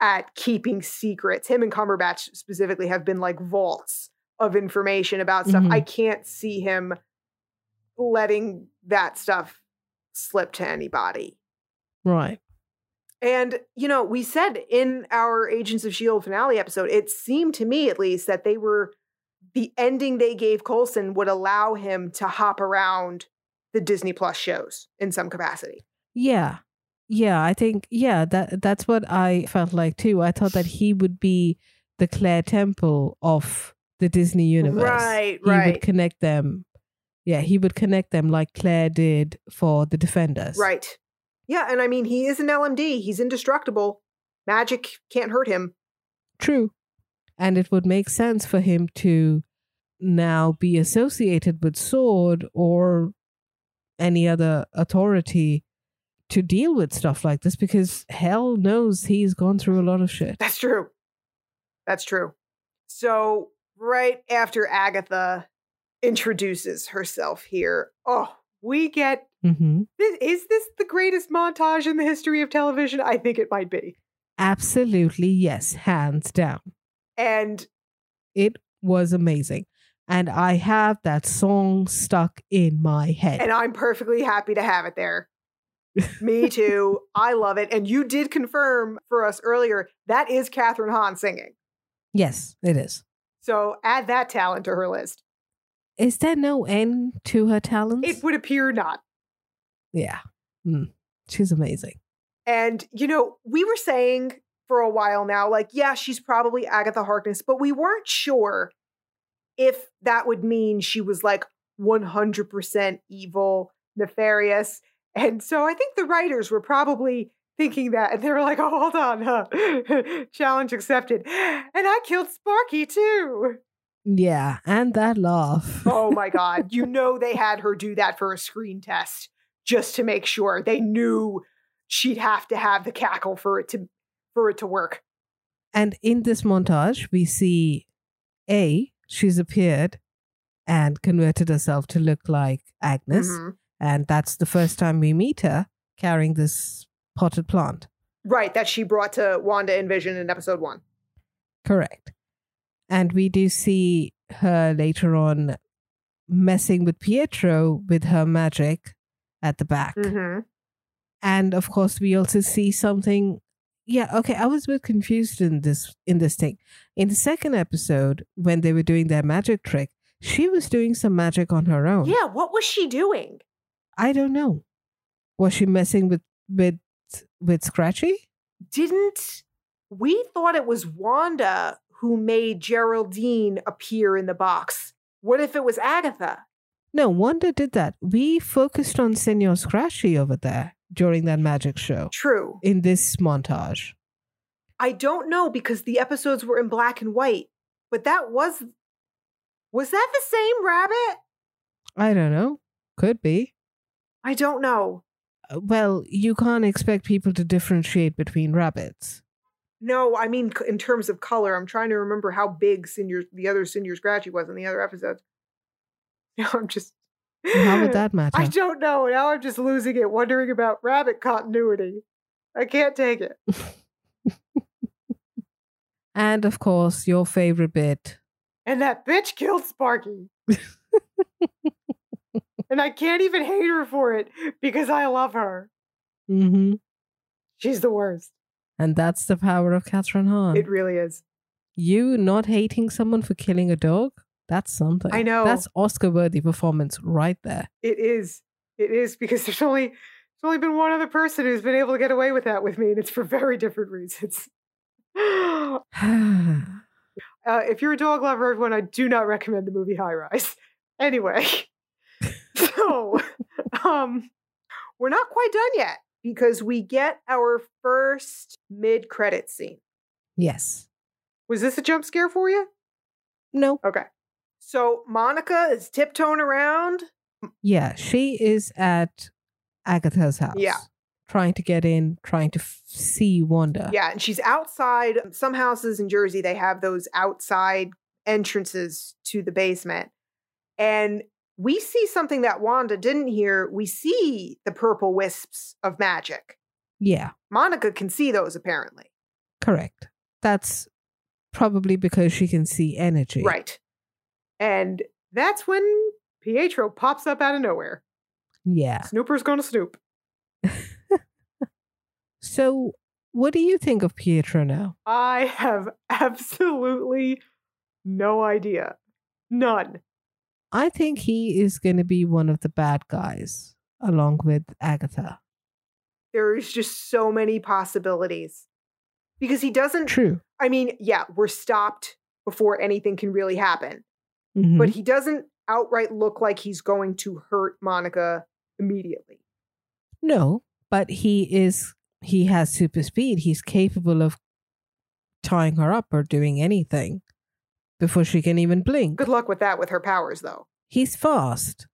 at keeping secrets. Him and Cumberbatch specifically have been like vaults of information about stuff. Mhm. I can't see him letting that stuff slip to anybody. Right. And, you know, we said in our Agents of S.H.I.E.L.D. Finale episode, it seemed to me at least that they were, the ending they gave Coulson would allow him to hop around the Disney Plus shows in some capacity. Yeah. Yeah, I think yeah, that that's what I felt like too. I thought that he would be the Claire Temple of the Disney universe. Right, he right. would connect them. Yeah, he would connect them like Claire did for the Defenders. Right. Yeah. And I mean, he is an LMD, he's indestructible. Magic can't hurt him. True. And it would make sense for him to now be associated with Sword or any other authority to deal with stuff like this because hell knows he's gone through a lot of shit. That's true. That's true. So, right after Agatha introduces herself here, oh, we get hmm this. Is this the greatest montage in the history of television? I think it might be. Absolutely, yes, hands down. And It was amazing. And I have that song stuck in my head. and I'm perfectly happy to have it there. Me too. I love it. And you did confirm for us earlier that is Kathryn Hahn singing. yes, it is. So add that talent to her list. Is there no end to her talents? It would appear not. yeah. Mm. She's amazing. And, you know, we were saying for a while now, like, yeah, she's probably Agatha Harkness, but we weren't sure if that would mean she was like 100% evil, nefarious. And so I think the writers were probably thinking that. And they were like, oh, hold on, huh? Challenge accepted. And I killed Sparky too. Yeah, and that laugh. Oh my God. You know, they had her do that for a screen test just to make sure they knew she'd have to have the cackle for it to for it to work. And in this montage, we see A, she's appeared and converted herself to look like Agnes. Mhm. And that's the first time we meet her carrying this potted plant. Right, that she brought to Wanda and Vision in episode one. Correct. And we do see her later on messing with Pietro with her magic at the back. Mm-hmm. And of course, we also see something. Yeah, okay. I was a bit confused in this in this thing. In the second episode, when they were doing their magic trick, she was doing some magic on her own. Yeah, what was she doing? I don't know. Was she messing with with with Scratchy? Didn't we thought it was Wanda who made Geraldine appear in the box? What if it was Agatha? No, Wanda did that. We focused on Senor Scratchy over there during that magic show True. in this montage. I don't know because the episodes were in black and white, but that was was that the same rabbit? I don't know. Could be. I don't know. Uh, Well, you can't expect people to differentiate between rabbits. No, I mean in terms of color. I'm trying to remember how big Senor the other Senor Scratchy was in the other episodes. Now I'm just How would that matter? I don't know. Now I'm just losing it, wondering about rabbit continuity. I can't take it. And of course, your favorite bit. And that bitch killed Sparky. And I can't even hate her for it because I love her. hmm She's the worst. And that's the power of Kathryn Hahn. It really is. you not hating someone for killing a dog? That's something. I know. That's Oscar worthy performance right there. It is. It is because there's only there's only been one other person who's been able to get away with that with me, and it's for very different reasons. uh, if you're a dog lover, everyone, I do not recommend the movie High Rise. Anyway, so um, we're not quite done yet because we get our first mid credit scene. Yes. Was this a jump scare for you? No. Okay. So Monica is tiptoeing around. Yeah, she is at Agatha's house. Yeah. Trying to get in, trying to f- see Wanda. Yeah, and she's outside. Some houses in Jersey, they have those outside entrances to the basement. And we see something that Wanda didn't hear. We see the purple wisps of magic. Yeah, Monica can see those apparently. correct. That's probably because she can see energy. Right. And that's when Pietro pops up out of nowhere. Yeah. Snooper's gonna snoop. So, what do you think of Pietro now? I have absolutely no idea. None. I think he is going to be one of the bad guys along with Agatha. There's just so many possibilities. Because he doesn't, True. I mean, yeah, we're stopped before anything can really happen, Mhm. but he doesn't outright look like he's going to hurt Monica immediately. no, but he is he has super speed. He's capable of tying her up or doing anything before she can even blink. Good luck with that with her powers, though. He's fast.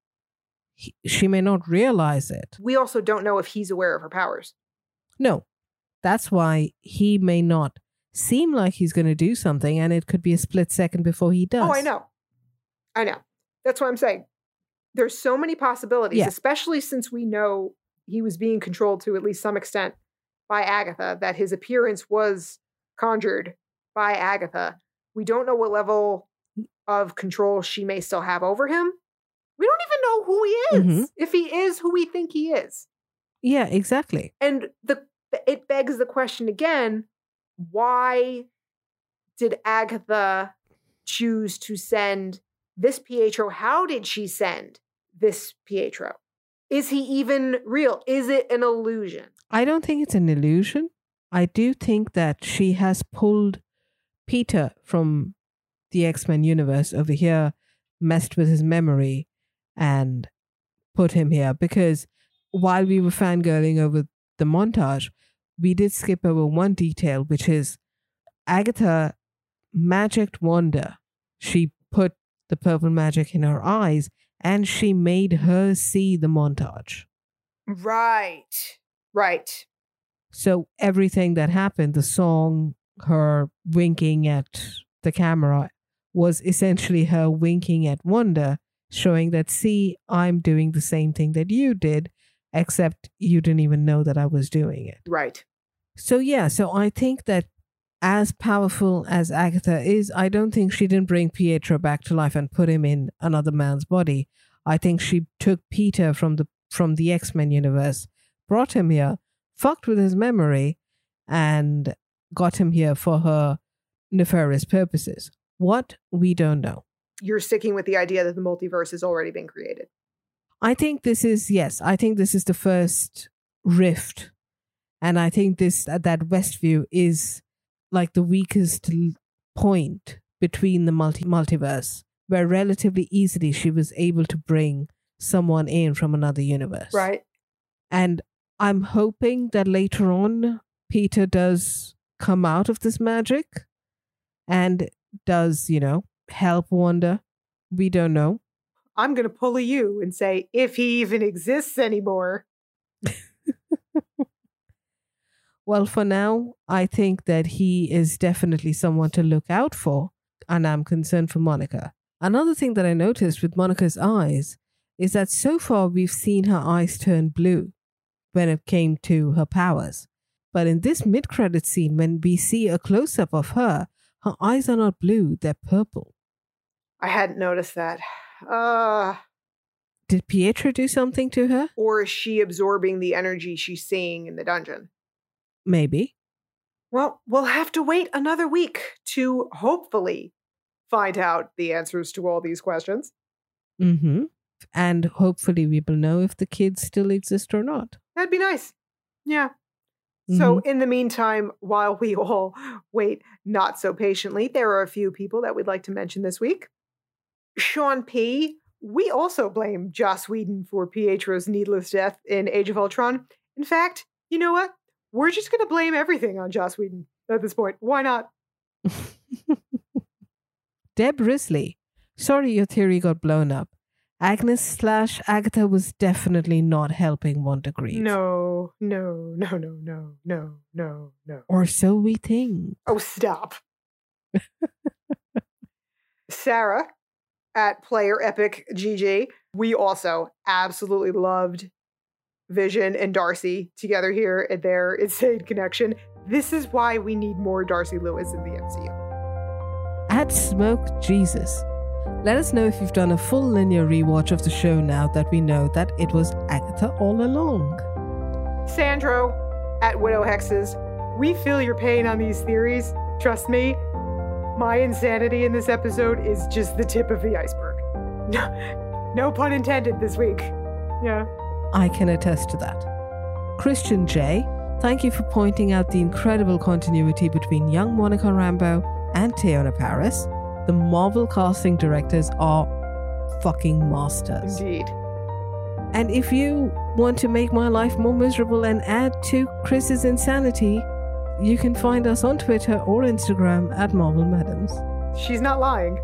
He, she may not realize it. We also don't know if he's aware of her powers. No. That's why he may not seem like he's going to do something and it could be a split second before he does. Oh, I know. I know. That's what I'm saying. There's so many possibilities, Yeah. especially since we know he was being controlled to at least some extent by Agatha, that his appearance was conjured by Agatha. We don't know what level of control she may still have over him. We don't even know who he is, Mhm. if he is who we think he is. Yeah, exactly. And the it begs the question again, why did Agatha choose to send this Pietro? How did she send this Pietro? Is he even real? Is it an illusion? I don't think it's an illusion. I do think that she has pulled Peter from the X Men universe over here, messed with his memory, and put him here. Because while we were fangirling over the montage, we did skip over one detail, which is Agatha magicked Wanda. She put the purple magic in her eyes and she made her see the montage. Right. Right. So everything that happened, the song, her winking at the camera, was essentially her winking at Wanda, showing that, see, I'm doing the same thing that you did, except you didn't even know that I was doing it. Right. So, yeah, so I think that as powerful as Agatha is, I don't think she didn't bring Pietro back to life and put him in another man's body. I think she took Peter from the from the X-Men universe, brought him here, fucked with his memory, and got him here for her nefarious purposes. What we don't know. You're sticking with the idea that the multiverse has already been created. I think this is yes. I think this is the first rift, and I think this uh, that Westview is like the weakest point between the multi multiverse, where relatively easily she was able to bring someone in from another universe. Right. And I'm hoping that later on Peter does come out of this magic and does you know help Wanda. We don't know. I'm going to pull a you and say, if he even exists anymore. Well, for now, I think that he is definitely someone to look out for, and I'm concerned for Monica. Another thing that I noticed with Monica's eyes is that so far we've seen her eyes turn blue when it came to her powers. But in this mid credit scene, when we see a close up of her, her eyes are not blue, they're purple. I hadn't noticed that. Uh, Did Pietro do something to her? or is she absorbing the energy she's seeing in the dungeon? Maybe. Well, we'll have to wait another week to hopefully find out the answers to all these questions. Mm-hmm. And hopefully we will know if the kids still exist or not. That'd be nice. Yeah. So, mm-hmm. in the meantime, while we all wait not so patiently, there are a few people that we'd like to mention this week. Sean P we also blame Joss Whedon for Pietro's needless death in Age of Ultron. In fact, you know what? We're just going to blame everything on Joss Whedon at this point. Why not? Deb Risley. Sorry your theory got blown up. Agnes slash Agatha was definitely not helping Wanda Greaves. No, no, no, no, no, no, no, no. Or so we think. Oh, stop. Sarah at Player Epic GG. We also absolutely loved Vision and Darcy together here at their insane connection. This is why we need more Darcy Lewis in the MCU. At Smoke Jesus. Let us know if you've done a full linear rewatch of the show now that we know that it was Agatha all along. Sandro at Widow Hexes. We feel your pain on these theories. Trust me, my insanity in this episode is just the tip of the iceberg. No, no pun intended this week. Yeah. I can attest to that. Christian J, thank you for pointing out the incredible continuity between young Monica Rambeau and Teyonah Parris. The Marvel casting directors are fucking masters. Indeed. And if you want to make my life more miserable and add to Chris's insanity, you can find us on Twitter or Instagram at Marvel Madams. She's not lying.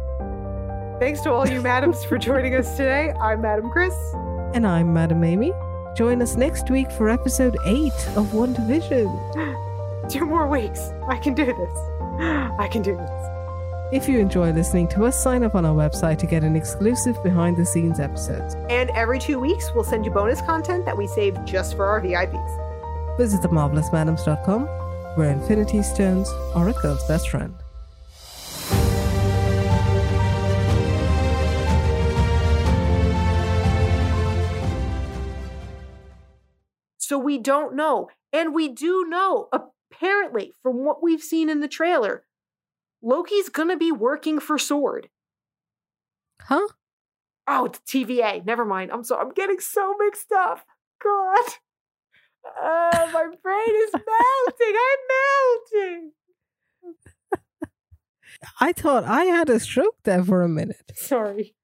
Thanks to all you madams for joining us today. I'm Madam Chris. And I'm Madam Amy. Join us next week for episode 8 of WandaVision. Two more weeks. I can do this. I can do this. If you enjoy listening to us, sign up on our website to get an exclusive behind the scenes episode. And every two weeks, we'll send you bonus content that we save just for our VIPs. Visit themarvelousmadams.com, where Infinity Stones are a girl's best friend. So we don't know. And we do know, apparently, from what we've seen in the trailer, Loki's gonna be working for Sword. Huh? Oh, it's TVA. Never mind. I'm so I'm getting so mixed up. God. Uh, my brain is melting. I'm melting. I thought I had a stroke there for a minute. Sorry.